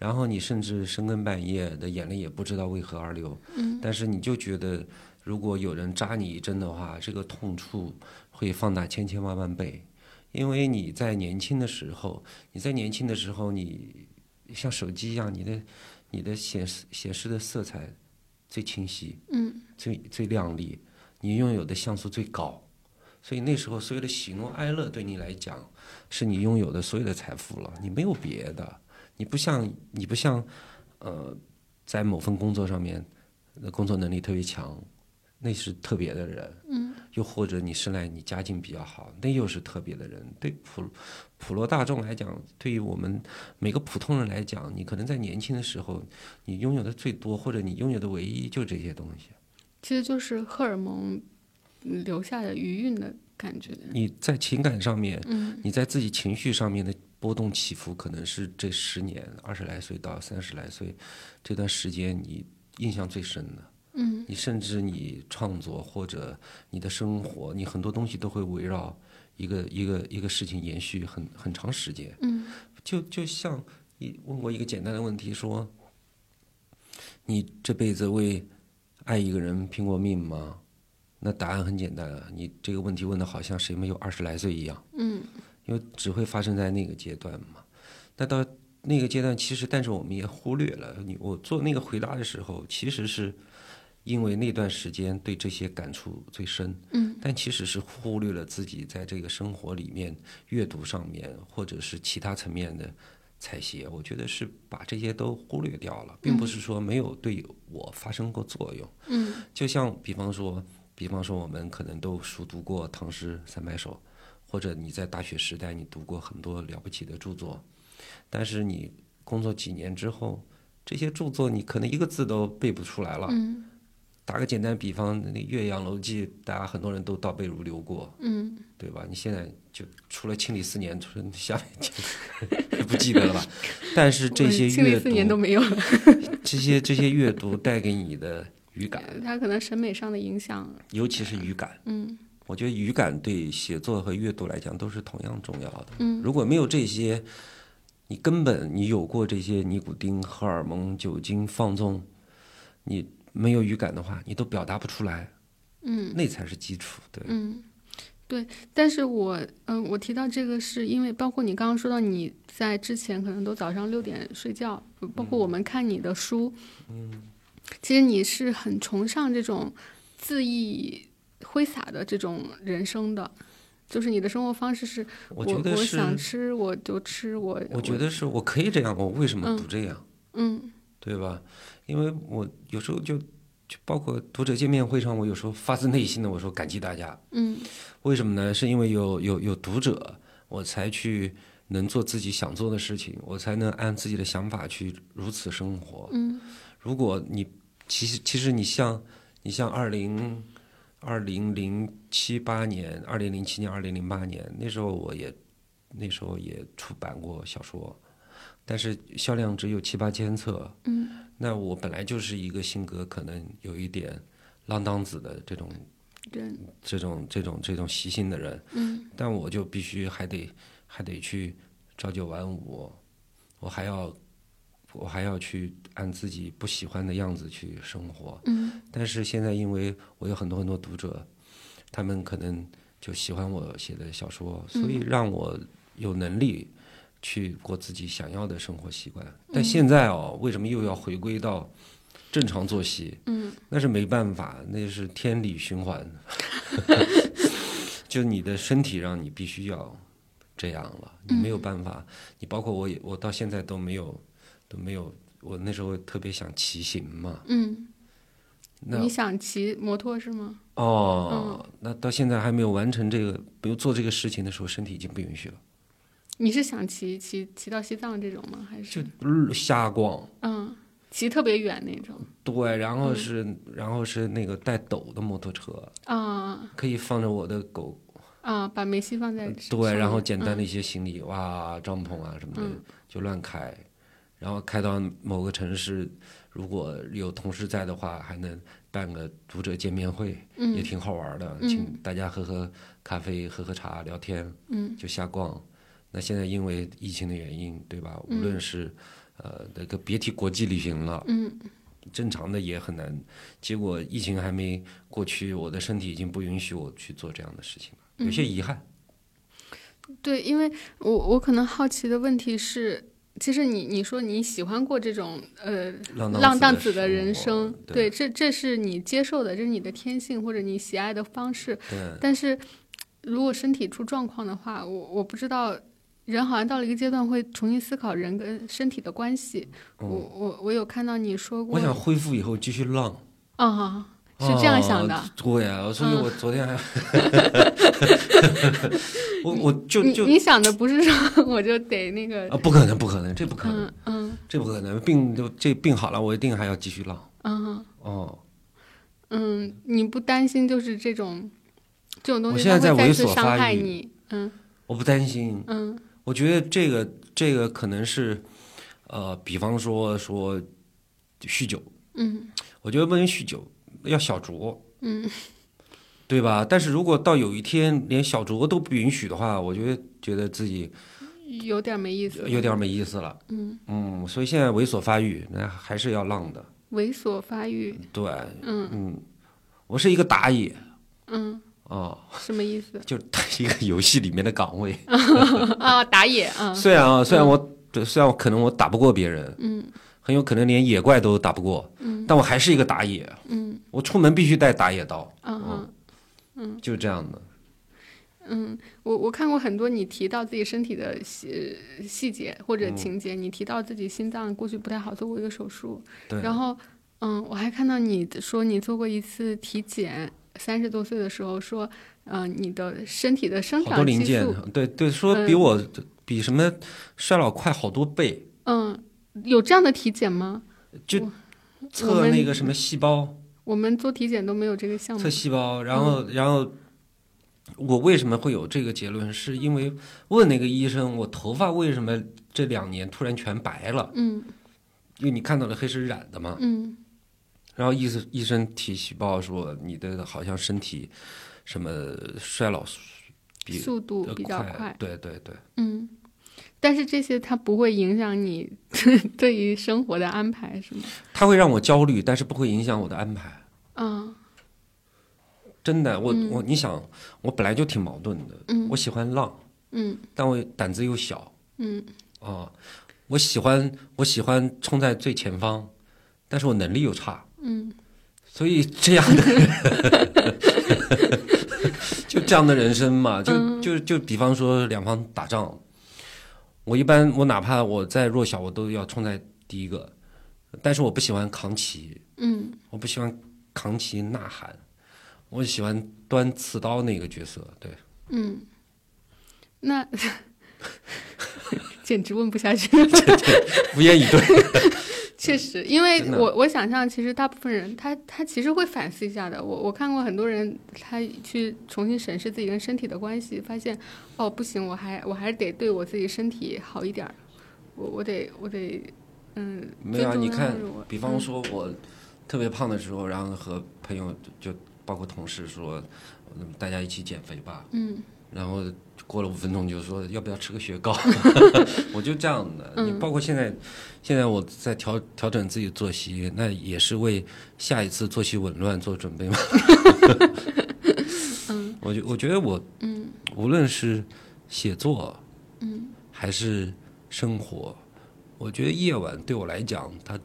然后你甚至深更半夜的眼泪也不知道为何而流。嗯。但是你就觉得，如果有人扎你一针的话，这个痛处会放大千千万万倍，因为你在年轻的时候，你在年轻的时候，你像手机一样，你的你的显示显示的色彩最清晰，嗯。最最亮丽，你拥有的像素最高，所以那时候所有的喜怒哀乐对你来讲，是你拥有的所有的财富了，你没有别的，你不像你不像，呃，在某份工作上面，呃工作能力特别强，那是特别的人，嗯又或者你生来你家境比较好，那又是特别的人。对普普罗大众来讲，对于我们每个普通人来讲，你可能在年轻的时候，你拥有的最多，或者你拥有的唯一就这些东西。其实就是荷尔蒙留下的余韵的感觉。你在情感上面，嗯你在自己情绪上面的波动起伏，可能是这十年二十来岁到三十来岁这段时间你印象最深的。嗯你甚至你创作或者你的生活，你很多东西都会围绕一个一个一个事情延续很很长时间。嗯就就像你问过一个简单的问题，说你这辈子为爱一个人拼过命吗？那答案很简单啊，你这个问题问的好像谁没有二十来岁一样，嗯因为只会发生在那个阶段嘛。那到那个阶段，其实但是我们也忽略了你，我做那个回答的时候，其实是因为那段时间对这些感触最深，嗯但其实是忽略了自己在这个生活里面阅读上面或者是其他层面的采撷，我觉得是把这些都忽略掉了，并不是说没有对我发生过作用。嗯就像比方说，比方说我们可能都熟读过唐诗三百首，或者你在大学时代你读过很多了不起的著作，但是你工作几年之后，这些著作你可能一个字都背不出来了。嗯打个简单比方，那《岳阳楼记》，大家很多人都倒背如流过，嗯对吧？你现在就除了清理四年，除了下面就 不记得了吧？但是这些阅四年都读，没有了，这些这些阅读带给你的语感，它可能审美上的影响。尤其是语感，嗯我觉得语感对写作和阅读来讲都是同样重要的。嗯如果没有这些，你根本你有过这些尼古丁、荷尔蒙、酒精放纵，你没有语感的话，你都表达不出来，嗯那才是基础。对，嗯，对。但是我嗯、我提到这个是因为，包括你刚刚说到你在之前可能都早上六点睡觉，包括我们看你的书，嗯，其实你是很崇尚这种自意挥洒的这种人生的。就是你的生活方式是我觉得我是，想吃我就吃，我我觉得是我可以这样，我为什么不这样？嗯对吧？因为我有时候就就包括读者见面会上，我有时候发自内心的我说感激大家，嗯为什么呢？是因为有有有读者，我才去能做自己想做的事情，我才能按自己的想法去如此生活。嗯如果你其实其实你像你像二零二零零七八年，二零零七年、二零零八年那时候我也那时候也出版过小说，但是销量只有七八千册。嗯，那我本来就是一个性格可能有一点浪荡子的这种对，这种这种这种习性的人，嗯但我就必须还得还得去朝九晚五，我还要我还要去按自己不喜欢的样子去生活。嗯但是现在因为我有很多很多读者，他们可能就喜欢我写的小说，所以让我有能力去过自己想要的生活习惯。但现在哦，为什么又要回归到正常作息？嗯那是没办法，那是天理循环。就你的身体让你必须要这样了，你没有办法。你包括我也，我到现在都没有都没有。我那时候特别想骑行嘛，嗯，那你想骑摩托是吗？哦，那到现在还没有完成这个，比如做这个事情的时候，身体已经不允许了，你是想骑骑骑到西藏这种吗？还是就瞎逛。嗯，骑特别远那种对，然后是、然后是那个带斗的摩托车，啊可以放着我的狗，啊，把梅西放在对，然后简单的嗯一些行李，哇，帐篷啊什么的、嗯就乱开，然后开到某个城市，如果有同事在的话，还能办个读者见面会，也嗯挺好玩的，嗯请大家喝喝咖啡、喝喝茶、聊天。嗯就瞎逛。那现在因为疫情的原因，对吧？无论是呃那个别提国际旅行了，嗯正常的也很难。结果疫情还没过去，我的身体已经不允许我去做这样的事情了，有些遗憾。对，因为我我可能好奇的问题是，其实你你说你喜欢过这种呃浪浪荡子子的人生对，这这是你接受的，这是你的天性或者你喜爱的方式。对但是如果身体出状况的话，我我不知道，人好像到了一个阶段会重新思考人跟身体的关系。我我我有看到你说过，嗯我想恢复以后继续浪。啊、是这样想的。啊对啊，所以嗯。我昨天还，我我就就你你想的不是说 我就得那个，啊，不可能，不可能，这不可能，嗯嗯。这不可能，病就这病好了，我一定还要继续浪。嗯哦，嗯，你不担心就是这种这种东西我现在在猥琐伤害你？嗯。我不担心，嗯。我觉得这个这个可能是，呃，比方说说酗酒，嗯。我觉得不能酗酒，要小酌，嗯对吧？但是如果到有一天连小酌都不允许的话，我觉得觉得自己有点没意思。有点没意思了。嗯，嗯，所以现在猥琐发育，那还是要浪的。猥琐发育。对，嗯嗯，我是一个打野嗯，哦，什么意思？就是一个游戏里面的岗位。啊，打野啊。虽然啊，虽然我对虽然我可能我打不过别人，嗯很有可能连野怪都打不过，嗯。但我还是一个打野。嗯。我出门必须带打野刀，嗯嗯。就这样的。嗯，我我看过很多你提到自己身体的细细节或者情节，你提到自己心脏过去不太好，做过一个手术，对，然后嗯，我还看到你说你做过一次体检，三十多岁的时候说，嗯、你的身体的生好多长激零件素，，对对，说比嗯我比什么衰老快好多倍，嗯，有这样的体检吗？就测那个什么细胞，我们做体检都没有这个项目测。细胞，然后然后我为什么会有这个结论？是因为问那个医生，我头发为什么这两年突然全白了？嗯因为你看到的黑是染的嘛。嗯然后医生医生提细胞说你的好像身体什么衰老比速度呃比较快。对对对，嗯，但是这些它不会影响你 对于生活的安排，是吗？它会让我焦虑，但是不会影响我的安排。嗯。真的，我、嗯。我你想，我本来就挺矛盾的，嗯。我喜欢浪，嗯。但我胆子又小嗯。啊，我喜欢我喜欢冲在最前方，但是我能力又差，嗯。所以这样的人，就这样的人生嘛，就嗯。就就比方说两方打仗，我一般我哪怕我再弱小，我都要冲在第一个，但是我不喜欢扛旗，嗯我不喜欢扛旗呐喊，我喜欢端刺刀那个角色，对。嗯，那 简直问不下去。无言以对。确实，因为我我想象，其实大部分人他他其实会反思一下的。我我看过很多人，他去重新审视自己跟身体的关系，发现哦不行，我还我还是得对我自己身体好一点儿，我我得我得嗯。没有啊，你看，比方说我特别胖的时候，然后和朋友就包括同事说，嗯大家一起减肥吧。嗯然后过了五分钟就说要不要吃个雪糕，我就这样的。你包括现在，现在我在调调整自己的作息，那也是为下一次作息紊乱做准备嘛。嗯我觉我觉得我嗯无论是写作嗯还是生活，我觉得夜晚对我来讲，它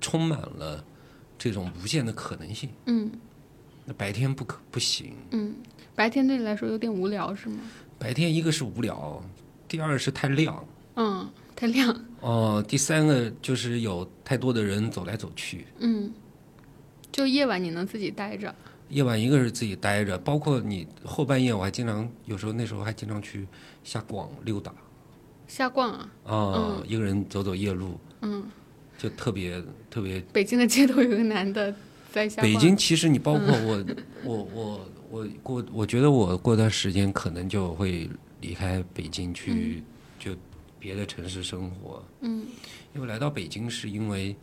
充满了这种无限的可能性。嗯那白天不可不行，嗯，白天对你来说有点无聊是吗？白天一个是无聊，第二是太亮。嗯，太亮。哦，第三个就是有太多的人走来走去。嗯，就夜晚你能自己待着。夜晚一个是自己待着，包括你后半夜，我还经常有时候那时候还经常去瞎逛溜达瞎逛啊，啊、一个人走走夜路，嗯，就特别特别。北京的街头有个男的在瞎逛。北京其实你包括我，我我我过，我觉得我过段时间可能就会离开北京去，就别的城市生活。嗯因为来到北京是因为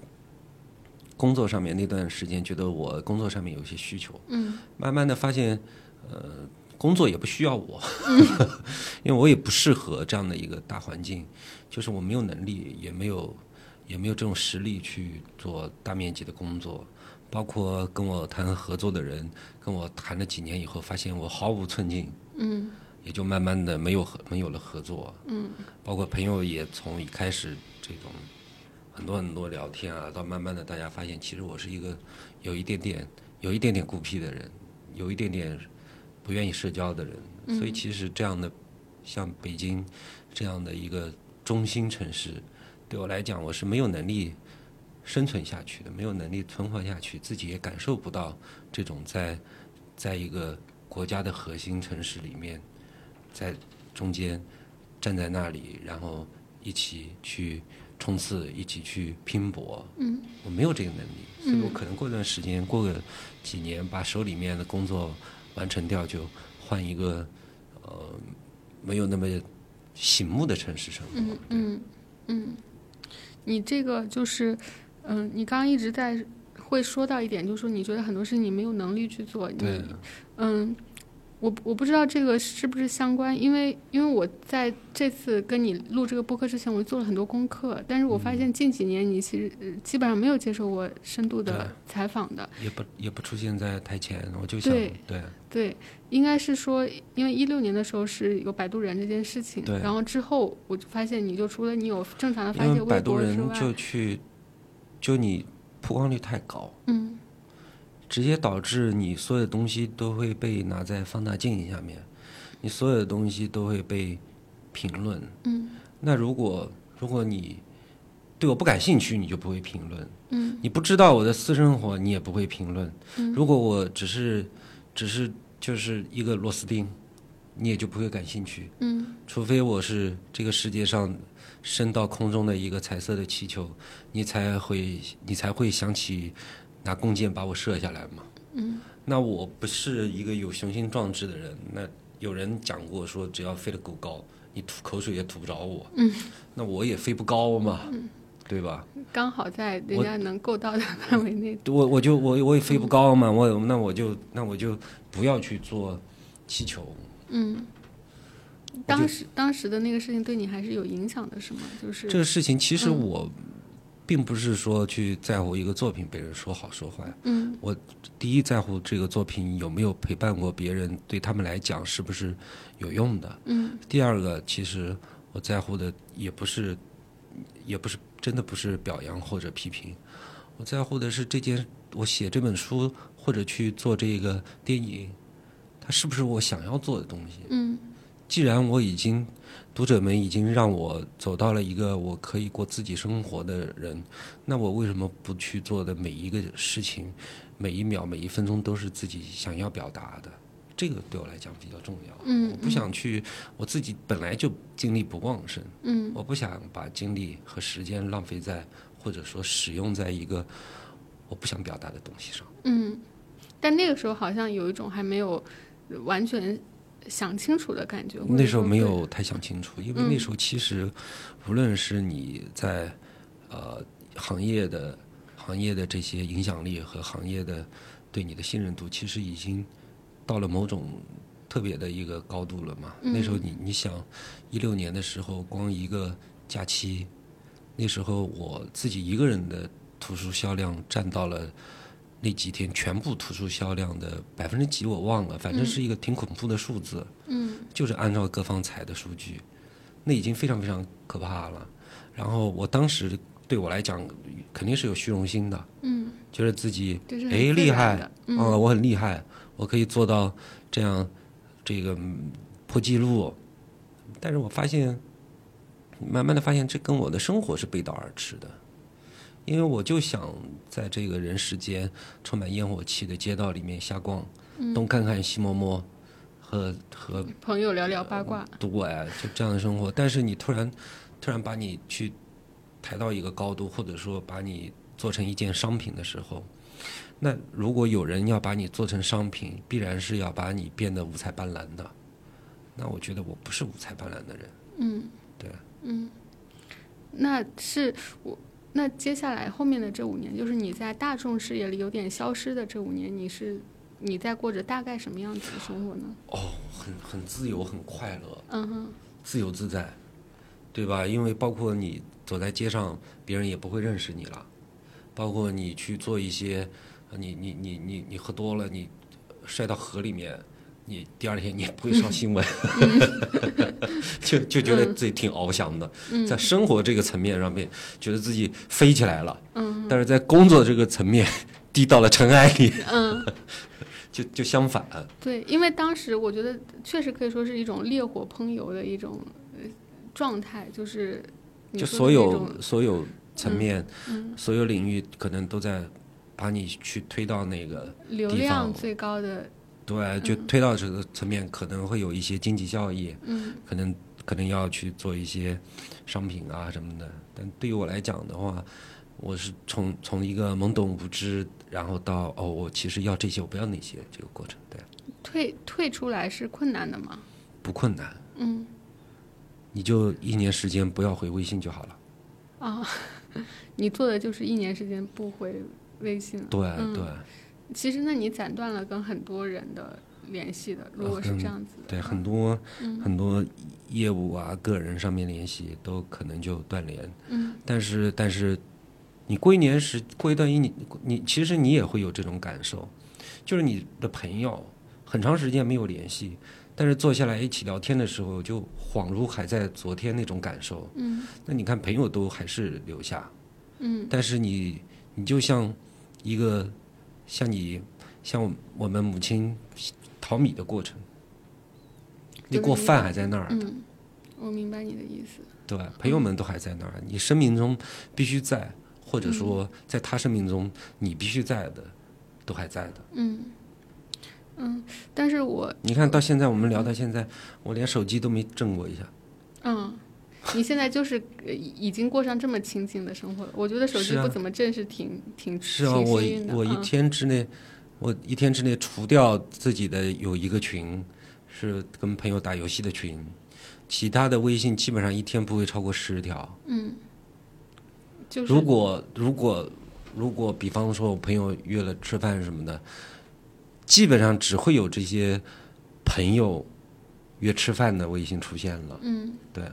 工作上面那段时间，觉得我工作上面有些需求，嗯慢慢的发现，呃，工作也不需要我，因为我也不适合这样的一个大环境，就是我没有能力，也没有也没有这种实力去做大面积的工作。包括跟我谈合作的人，跟我谈了几年以后，发现我毫无寸进，嗯也就慢慢的没有合没有了合作。嗯包括朋友也从一开始这种很多很多聊天啊，到慢慢的大家发现，其实我是一个有一点点有一点点孤僻的人，有一点点不愿意社交的人。所以其实这样的像北京这样的一个中心城市，对我来讲，我是没有能力生存下去的，没有能力存活下去，自己也感受不到这种在在一个国家的核心城市里面，在中间站在那里，然后一起去冲刺，一起去拼搏。嗯，我没有这个能力，所以我可能过段时间，过个几年，把手里面的工作完成掉，就换一个呃没有那么醒目的城市生活。嗯嗯嗯，你这个就是，嗯，你刚刚一直在会说到一点，就是说你觉得很多事情你没有能力去做。你对，嗯，我我不知道这个是不是相关，因为因为我在这次跟你录这个播客之前，我做了很多功课，但是我发现近几年你其实、呃基本上没有接受过深度的采访的。也不也不出现在台前，我就想对对对，应该是说，因为一六年的时候是有摆渡人这件事情，然后之后我就发现，你就除了你有正常的发泄微博之人外，就去，就你曝光率太高，嗯。直接导致你所有的东西都会被拿在放大镜下面，你所有的东西都会被评论。嗯。那如果如果你对我不感兴趣，你就不会评论；嗯。你不知道我的私生活，你也不会评论。嗯。如果我只是只是就是一个螺丝钉，你也就不会感兴趣。嗯。除非我是这个世界上升到空中的一个彩色的气球，你才会你才会想起拿弓箭把我射下来嘛。嗯那我不是一个有雄心壮志的人。那有人讲过说，只要飞得够高，你吐口水也吐不着我。嗯，那我也飞不高嘛，对吧？刚好在人家能够到的范围内。我我就我我也飞不高嘛，我那我就那我就不要去做气球。嗯，当时当时的那个事情对你还是有影响的，是吗？就是这个事情其实嗯我并不是说去在乎一个作品被人说好说坏，嗯我第一在乎这个作品有没有陪伴过别人，对他们来讲是不是有用的。嗯第二个，其实我在乎的也不是，也不是真的不是表扬或者批评，我在乎的是这件我写这本书或者去做这个电影，它是不是我想要做的东西。嗯既然我已经读者们已经让我走到了一个我可以过自己生活的人，那我为什么不去做的每一个事情，每一秒每一分钟都是自己想要表达的？这个对我来讲比较重要。嗯我不想去，我自己本来就精力不旺盛，嗯我不想把精力和时间浪费在或者说使用在一个我不想表达的东西上。嗯，但那个时候好像有一种还没有完全想清楚的感觉。那时候没有太想清楚，因为嗯那时候其实无论是你在呃行业的行业的这些影响力和行业的对你的信任度，其实已经到了某种特别的一个高度了嘛。那时候你你想，一六年的时候，光一个假期，那时候我自己一个人的图书销量占到了。那几天全部图书销量的百分之几我忘了，反正是一个挺恐怖的数字。嗯就是按照各方采的数据，那已经非常非常可怕了。然后我当时对我来讲，肯定是有虚荣心的，嗯，觉得自己哎厉害啊、我很厉害，我可以做到这样这个嗯破纪录。但是我发现，慢慢的发现，这跟我的生活是背道而驰的。因为我就想在这个人世间充满烟火气的街道里面瞎逛，嗯东看看西摸摸，和和朋友聊聊八卦。对，就这样的生活。但是你突然突然把你去抬到一个高度，或者说把你做成一件商品的时候，那如果有人要把你做成商品，必然是要把你变得五彩斑斓的。那我觉得我不是五彩斑斓的人。嗯，对，嗯，那是我。那接下来后面的这五年，就是你在大众视野里有点消失的这五年，你是你在过着大概什么样子的生活呢？哦很很自由，很快乐。嗯哼，自由自在，对吧？因为包括你走在街上，别人也不会认识你了。包括你去做一些，呃你你你你你喝多了，你摔到河里面，你第二天你也不会上新闻，就就觉得自己挺翱翔的。在生活这个层面上面，觉得自己飞起来了。嗯。但是在工作这个层面，低到了尘埃里，嗯，就就相反。对，因为当时我觉得确实可以说是一种烈火烹油的一种呃状态，就是就所有所有层面、嗯。所有领域，可能都在把你去推到那个流量最高的，对，就推到这个层面，可能会有一些经济效益，嗯可能可能要去做一些商品啊什么的。但对于我来讲的话，我是从从一个懵懂无知，然后到哦，我其实要这些，我不要那些，这个过程，对，退退出来是困难的吗？不困难，嗯你就一年时间不要回微信就好了。啊，你做的就是一年时间不回微信了。对、嗯对其实，那你斩断了跟很多人的联系的。如果是这样子的对，很多、嗯很多业务啊、个人上面联系都可能就断联。嗯但是但是，你过一年时过一段一年，你其实你也会有这种感受，就是你的朋友很长时间没有联系，但是坐下来一起聊天的时候，就恍如还在昨天那种感受。嗯那你看，朋友都还是留下，嗯但是你你就像一个像你像我们母亲淘米的过程，你就是一个锅饭还在那儿，嗯，我明白你的意思。对吧？朋友们都还在那儿，你生命中必须在，或者说在他生命中你必须在的，都还在的。嗯嗯，但是我你看到现在，我们聊到现在，我连手机都没震过一下。嗯。你现在就是呃已已经过上这么清静的生活了，我觉得手机不怎么正是挺挺是啊，挺我。我一嗯天之内，我一天之内除掉自己的有一个群，是跟朋友打游戏的群，其他的微信基本上一天不会超过十条。嗯，就是如果如果如果比方说我朋友约了吃饭什么的，基本上只会有这些朋友约吃饭的微信出现了。嗯对，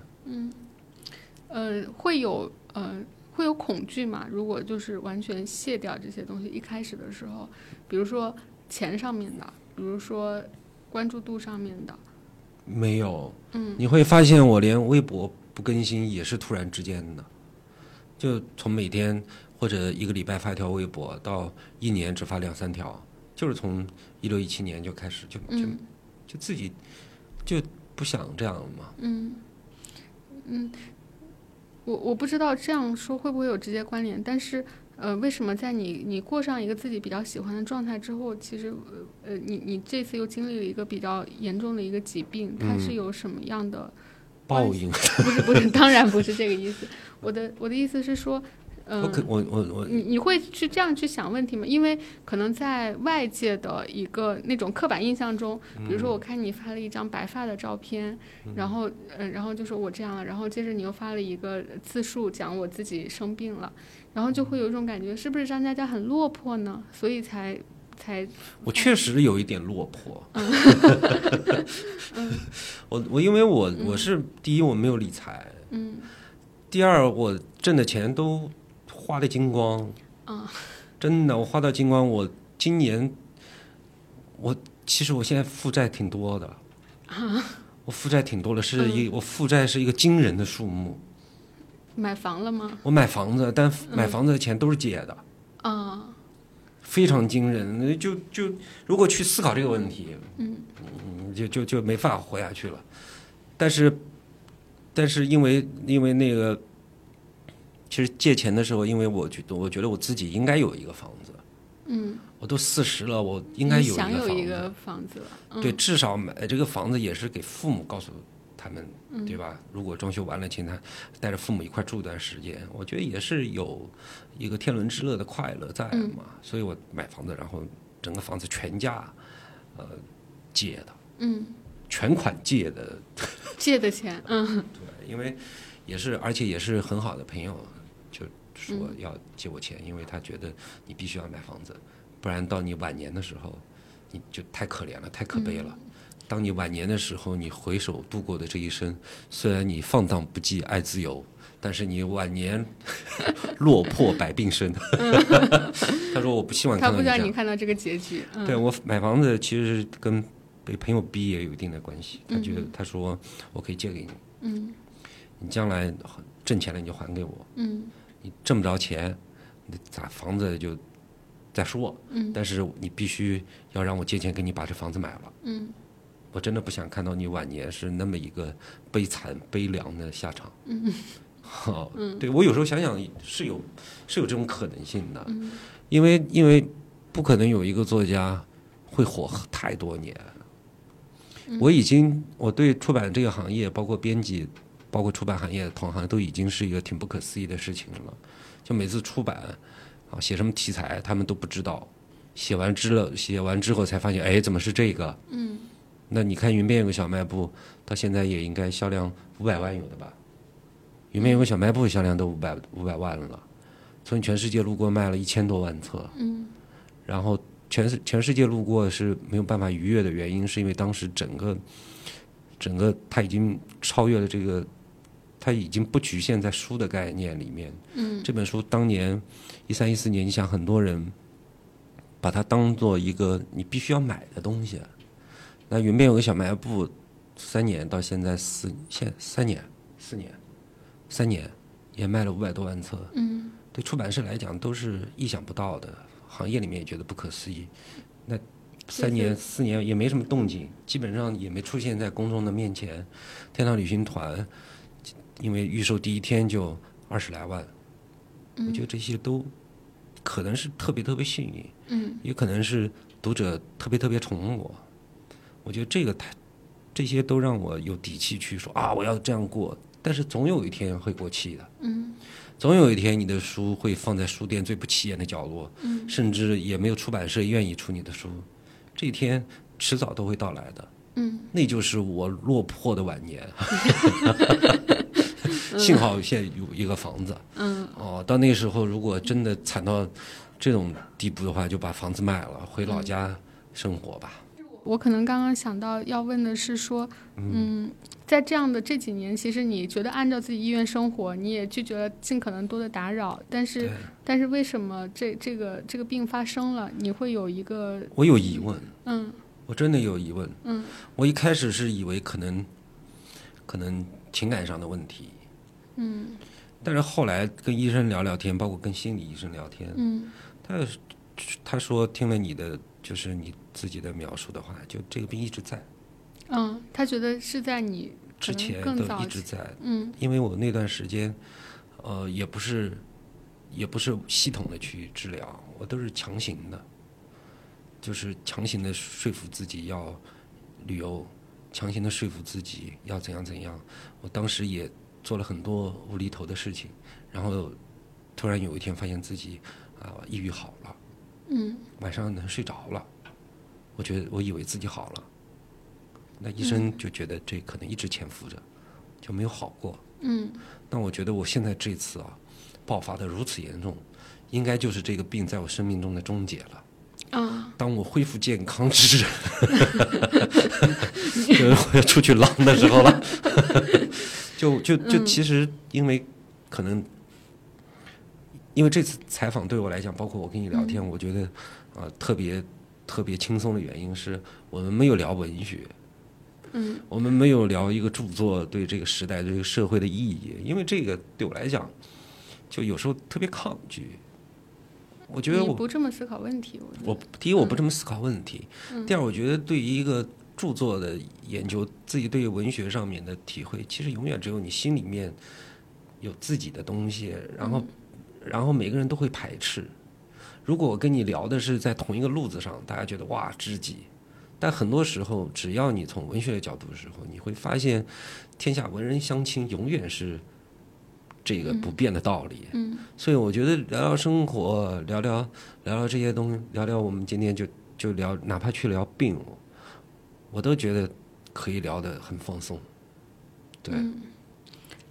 呃，会有呃会有恐惧嘛？如果就是完全卸掉这些东西，一开始的时候，比如说钱上面的，比如说关注度上面的，没有，嗯你会发现我连微博不更新也是突然之间的，就从每天或者一个礼拜发一条微博，到一年只发两三条，就是从一六一七年就开始就就嗯就自己就不想这样了嘛。嗯嗯，我我不知道这样说会不会有直接关联，但是。呃，为什么在你你过上一个自己比较喜欢的状态之后，其实呃呃，你你这次又经历了一个比较严重的一个疾病，它是嗯有什么样的报应，不是不是，当然不是这个意思。我的我的意思是说，我可嗯，我我我你你会去这样去想问题吗？因为可能在外界的一个那种刻板印象中，比如说我看你发了一张白发的照片，然后呃，然后就说我这样了，然后接着你又发了一个自述讲我自己生病了，然后就会有一种感觉，是不是张佳佳很落魄呢？所以才才我确实有一点落魄。我我因为我我是第一我没有理财，嗯第二我挣的钱都花的精光，啊真的我花到精光。我今年我其实我现在负债挺多的，啊我负债挺多的，是一我负债是一个惊人的数目。买房了吗？我买房子，但买房子的钱都是借的，啊非常惊人。就就如果去思考这个问题，嗯，就就就没法活下去了。但是，但是因为因为那个，其实借钱的时候，因为我觉得我觉得我自己应该有一个房子，嗯，我都四十了，我应该有一个房子。想有一个房子了，嗯、对，至少买这个房子也是给父母告诉他们，嗯。对吧？如果装修完了，请他带着父母一块住一段时间，我觉得也是有一个天伦之乐的快乐在嗯。嘛。所以我买房子，然后整个房子全价呃借的，嗯，全款借的，借的钱，嗯。对，因为也是而且也是很好的朋友，就说嗯要借我钱，因为他觉得你必须要买房子，不然到你晚年的时候，你就太可怜了，太可悲了。嗯当你晚年的时候，你回首度过的这一生，虽然你放荡不羁爱自由，但是你晚年 落魄百病生。他说：“我不希望他不让看到你这样。你看到这个结局，嗯，对我买房子其实是跟被朋友逼也有一定的关系。他觉得他说我可以借给你，嗯你将来挣钱了你就还给我。嗯你挣不着钱，那咋房子就再说。嗯但是你必须要让我借钱给你把这房子买了。嗯我真的不想看到你晚年是那么一个悲惨悲凉的下场。嗯，好，对我有时候想想是有是有这种可能性的，嗯因为因为不可能有一个作家会火太多年。嗯我已经我对出版这个行业，包括编辑，包括出版行业同行，都已经是一个挺不可思议的事情了。就每次出版啊，写什么题材他们都不知道，写完之了，写完之后才发现，哎，怎么是这个？嗯那你看云边有个小卖部，到现在也应该销量五百万有的吧？云边有个小卖部销量都五百五百万了，从全世界路过卖了一千多万册，嗯然后全世全世界路过是没有办法逾越的原因，是因为当时整个整个它已经超越了这个，它已经不局限在书的概念里面。嗯这本书当年一三一四年，你想很多人把它当做一个你必须要买的东西。那云边有个小卖部，三年到现在四现三年四年三年也卖了五百多万册，嗯对出版社来讲都是意想不到的，行业里面也觉得不可思议。那三年四年也没什么动静，基本上也没出现在公众的面前。天堂旅行团因为预售第一天就二十来万，我觉得这些都可能是特别特别幸运，嗯也可能是读者特别特别宠我。我觉得这个太这些都让我有底气去说啊，我要这样过。但是总有一天会过气的。嗯总有一天，你的书会放在书店最不起眼的角落，嗯甚至也没有出版社愿意出你的书。这一天迟早都会到来的，嗯那就是我落魄的晚年。幸好现在有一个房子。嗯。哦，到那时候如果真的惨到这种地步的话，就把房子卖了，回老家生活吧。我可能刚刚想到要问的是说，嗯，在这样的这几年，其实你觉得按照自己意愿生活，你也拒绝了尽可能多的打扰，但是，但是为什么这这个这个病发生了，你会有一个我有疑问，嗯。我真的有疑问。嗯。我一开始是以为可能可能情感上的问题，嗯。但是后来跟医生聊聊天，包括跟心理医生聊天，嗯。他他说听了你的就是你自己的描述的话，就这个病一直在，嗯，他觉得是在你之前都一直在，嗯。因为我那段时间，呃，也不是也不是系统的去治疗，我都是强行的，就是强行的说服自己要旅游，强行的说服自己要怎样怎样。我当时也做了很多无厘头的事情，然后突然有一天发现自己啊抑郁好了，嗯晚上能睡着了，我觉得我以为自己好了，那医生就觉得这可能一直潜伏着，就没有好过。嗯那我觉得我现在这次啊爆发的如此严重，应该就是这个病在我生命中的终结了。啊当我恢复健康之日，就是我要出去浪的时候了。就就就嗯。其实因为可能，因为这次采访对我来讲，包括我跟你聊天，我觉得啊、特别特别轻松的原因是我们没有聊文学，嗯。我们没有聊一个著作对这个时代、对这个社会的意义，因为这个对我来讲，就有时候特别抗拒。我觉得我你不这么思考问题，我我第一我不这么思考问题，嗯第二我觉得对于一个著作的研究，自己对于文学上面的体会，其实永远只有你心里面有自己的东西，然后、然后每个人都会排斥。如果我跟你聊的是在同一个路子上，大家觉得哇知己，但很多时候只要你从文学的角度的时候，你会发现天下文人相亲永远是这个不变的道理。嗯所以我觉得聊聊生活，聊聊聊聊这些东西，聊聊我们今天就就聊，哪怕去聊病，我都觉得可以聊得很放松。对，嗯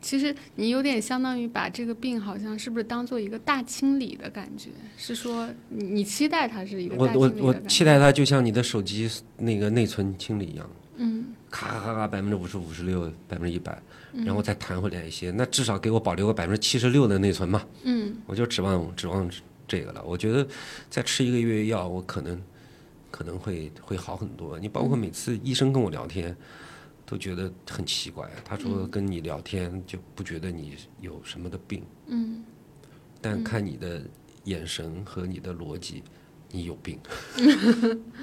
其实你有点相当于把这个病，好像是不是当做一个大清理的感觉？是说你你期待它是一个我我我大清理的感觉？期待它就像你的手机那个内存清理一样，嗯咔咔咔咔百分之五十、五十六、百分之一百，嗯然后再弹回来一些，那至少给我保留个百分之七十六的内存嘛。嗯我就指望指望这个了。我觉得再吃一个月药，我可能可能会会好很多。你包括每次医生跟我聊天，都觉得很奇怪。他说跟你聊天就不觉得你有什么的病，嗯但看你的眼神和你的逻辑，你有病。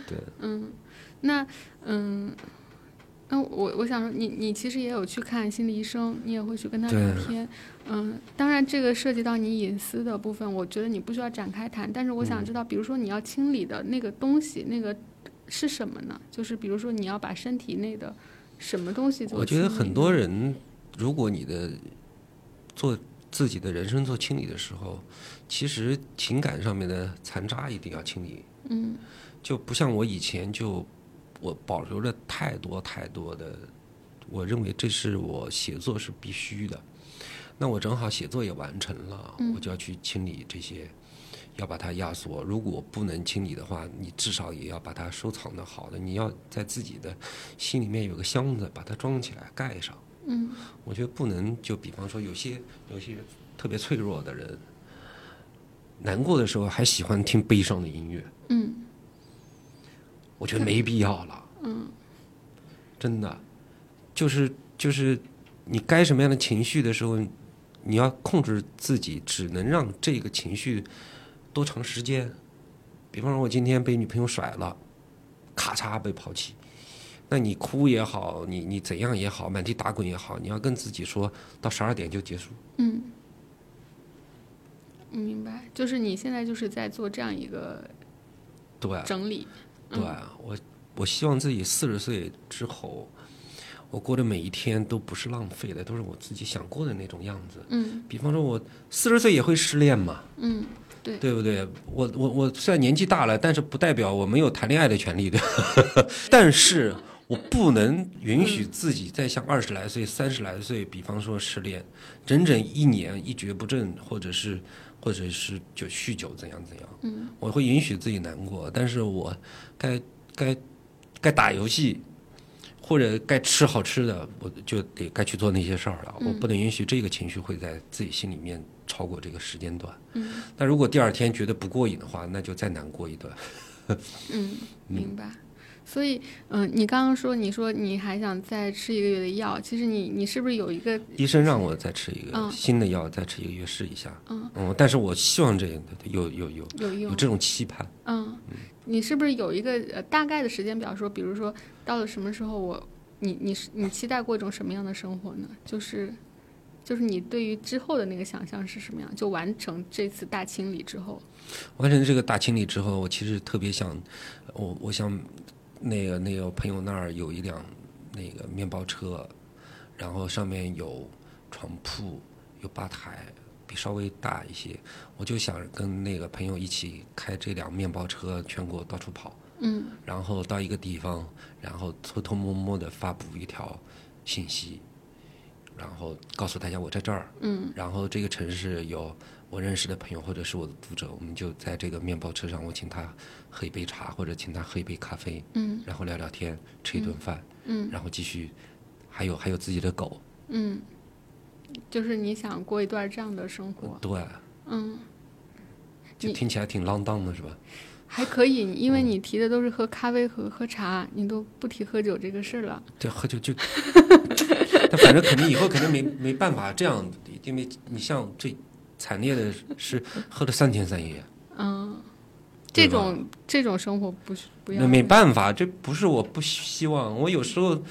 对，嗯，那嗯。那我我想说你，你其实也有去看心理医生，你也会去跟他聊天，嗯，当然这个涉及到你隐私的部分，我觉得你不需要展开谈。但是我想知道，比如说你要清理的那个东西，那个是什么呢？就是比如说你要把身体内的什么东西做我觉得很多人，如果你的做自己的人生做清理的时候，其实情感上面的残渣一定要清理。嗯就不像我以前就我保留了太多太多的，我认为这是我写作是必须的。那我正好写作也完成了，嗯我就要去清理这些，要把它压缩。如果不能清理的话，你至少也要把它收藏的好的，你要在自己的心里面有个箱子，把它装起来盖上。嗯我觉得不能就比方说有些有些特别脆弱的人，难过的时候还喜欢听悲伤的音乐。嗯我觉得没必要了。嗯，真的，就是就是你该什么样的情绪的时候，你要控制自己，只能让这个情绪多长时间。比方说，我今天被女朋友甩了，咔嚓被抛弃，那你哭也好，你你怎样也好，满地打滚也好，你要跟自己说到十二点就结束。嗯，明白。就是你现在就是在做这样一个对，整理。对我，我希望自己四十岁之后，我过的每一天都不是浪费的，都是我自己想过的那种样子。嗯比方说，我四十岁也会失恋嘛，嗯，对，对不对？我我我虽然年纪大了，但是不代表我没有谈恋爱的权利，对吧。但是我不能允许自己再像二十来岁、三十来岁，比方说失恋，整整一年一蹶不振，或者是或者是就酗酒怎样怎样。嗯我会允许自己难过，但是我该该该打游戏或者该吃好吃的，我就得该去做那些事儿了。我不能允许这个情绪会在自己心里面超过这个时间段。嗯那如果第二天觉得不过瘾的话，那就再难过一段。嗯，明白。所以，嗯、你刚刚说，你说你还想再吃一个月的药，其实你你是不是有一个医生让我再吃一个嗯新的药，再吃一个月试一下。嗯但是我希望这有有有有有？这种期盼。嗯，你是不是有一个呃大概的时间表？说，比如说到了什么时候我，你你是你期待过一种什么样的生活呢？就是就是你对于之后的那个想象是什么样？就完成这次大清理之后，完成这个大清理之后，我其实特别想，我我想那个那个朋友那儿有一辆那个面包车，然后上面有床铺、有吧台，比稍微大一些，我就想跟那个朋友一起开这辆面包车全国到处跑，嗯。然后到一个地方，然后偷偷摸摸的发布一条信息，然后告诉大家我在这儿，嗯。然后这个城市有我认识的朋友或者是我的读者，我们就在这个面包车上，我请他喝一杯茶或者请他喝一杯咖啡，嗯。然后聊聊天，吃一顿饭，嗯。然后继续，还有还有自己的狗，嗯，就是你想过一段这样的生活，对，嗯，就听起来挺浪荡的是吧？还可以，因为你提的都是喝咖啡和喝茶，你都不提喝酒这个事儿了。对喝酒就，但反正肯定以后肯定没没办法这样，因为你像最惨烈的是喝了三天三夜，嗯，这种这种生活不是不要那没办法，这不是我不希望，我有时候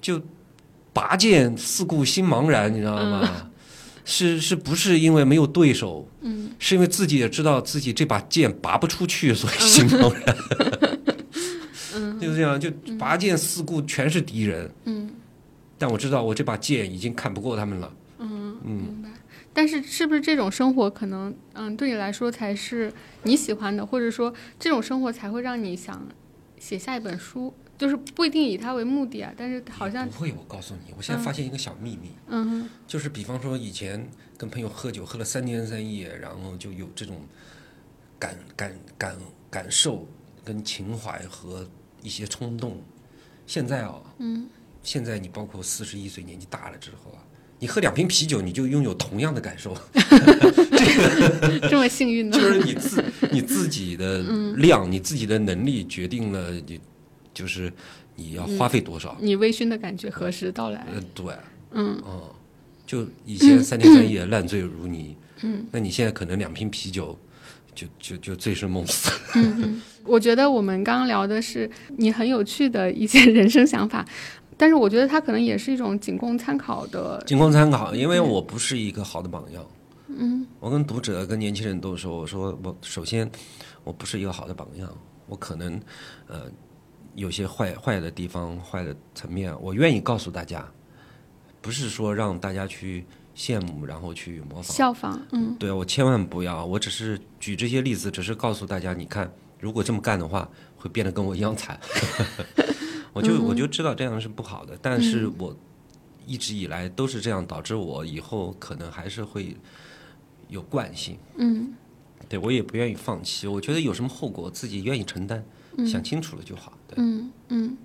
就拔剑四顾心茫然，你知道吗？是是不是因为没有对手？嗯，是因为自己也知道自己这把剑拔不出去，所以心茫然。嗯就这样，就拔剑四顾全是敌人，嗯但我知道我这把剑已经看不过他们了。嗯，嗯。但是是不是这种生活可能嗯对你来说才是你喜欢的，或者说这种生活才会让你想写下一本书？就是不一定以它为目的啊，但是好像不会，我告诉你，我现在发现一个小秘密，嗯就是比方说以前跟朋友喝酒，喝了三天三夜，然后就有这种感感感感受、跟情怀和一些冲动。现在啊，嗯现在你包括四十一岁年纪大了之后啊，你喝两瓶啤酒，你就拥有同样的感受，这么幸运呢？就，是你自你自己的量、你自己的能力决定了你就是你要花费多少。你微醺的感觉何时到来？呃，对，嗯。哦，就以前三天三夜烂醉如泥，嗯，那你现在可能两瓶啤酒就就就醉生梦死。嗯。我觉得我们刚刚聊的是你很有趣的一些人生想法，但是我觉得它可能也是一种仅供参考的。仅供参考，因为我不是一个好的榜样。嗯，我跟读者、跟年轻人都说，我说我首先我不是一个好的榜样，我可能呃有些坏坏的地方、坏的层面，我愿意告诉大家，不是说让大家去羡慕，然后去模仿。效仿，嗯对啊，我千万不要，我只是举这些例子，只是告诉大家，你看，如果这么干的话，会变得跟我一样惨。我就我就知道这样是不好的，但是我一直以来都是这样，导致我以后可能还是会有惯性。嗯对我也不愿意放弃，我觉得有什么后果自己愿意承担，想清楚了就好。对嗯嗯，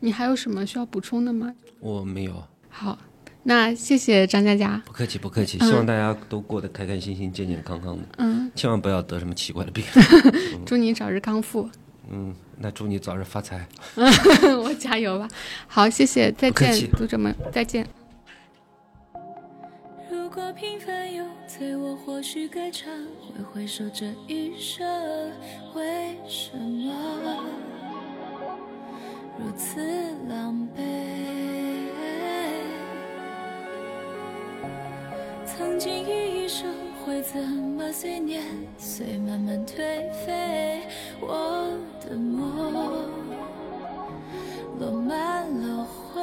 你还有什么需要补充的吗？我没有，好，那谢谢张佳佳。不客气不客气，希望大家都过得开开心心、健健康康的，嗯，千万不要得什么奇怪的病。祝你早日康复。嗯，那祝你早日发财。我加油吧。好，谢谢，再见读者们，再见。如果平凡有罪，我或许该忏悔，回首这一生，为什么如此狼狈？曾经一一生会，怎么随年岁慢慢颓废？我的梦落满了灰。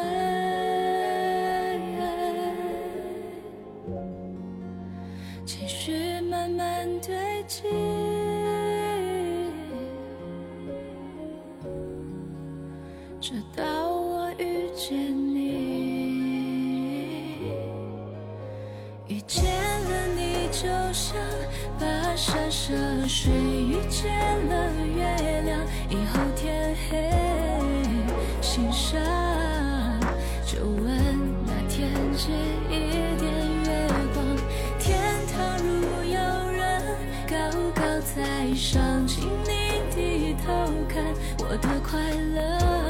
情绪慢慢堆积，直到我遇见就像跋山涉水遇见了月亮，以后天黑，心上就问那天借一点月光。天堂如有人高高在上，请你低头看我的快乐。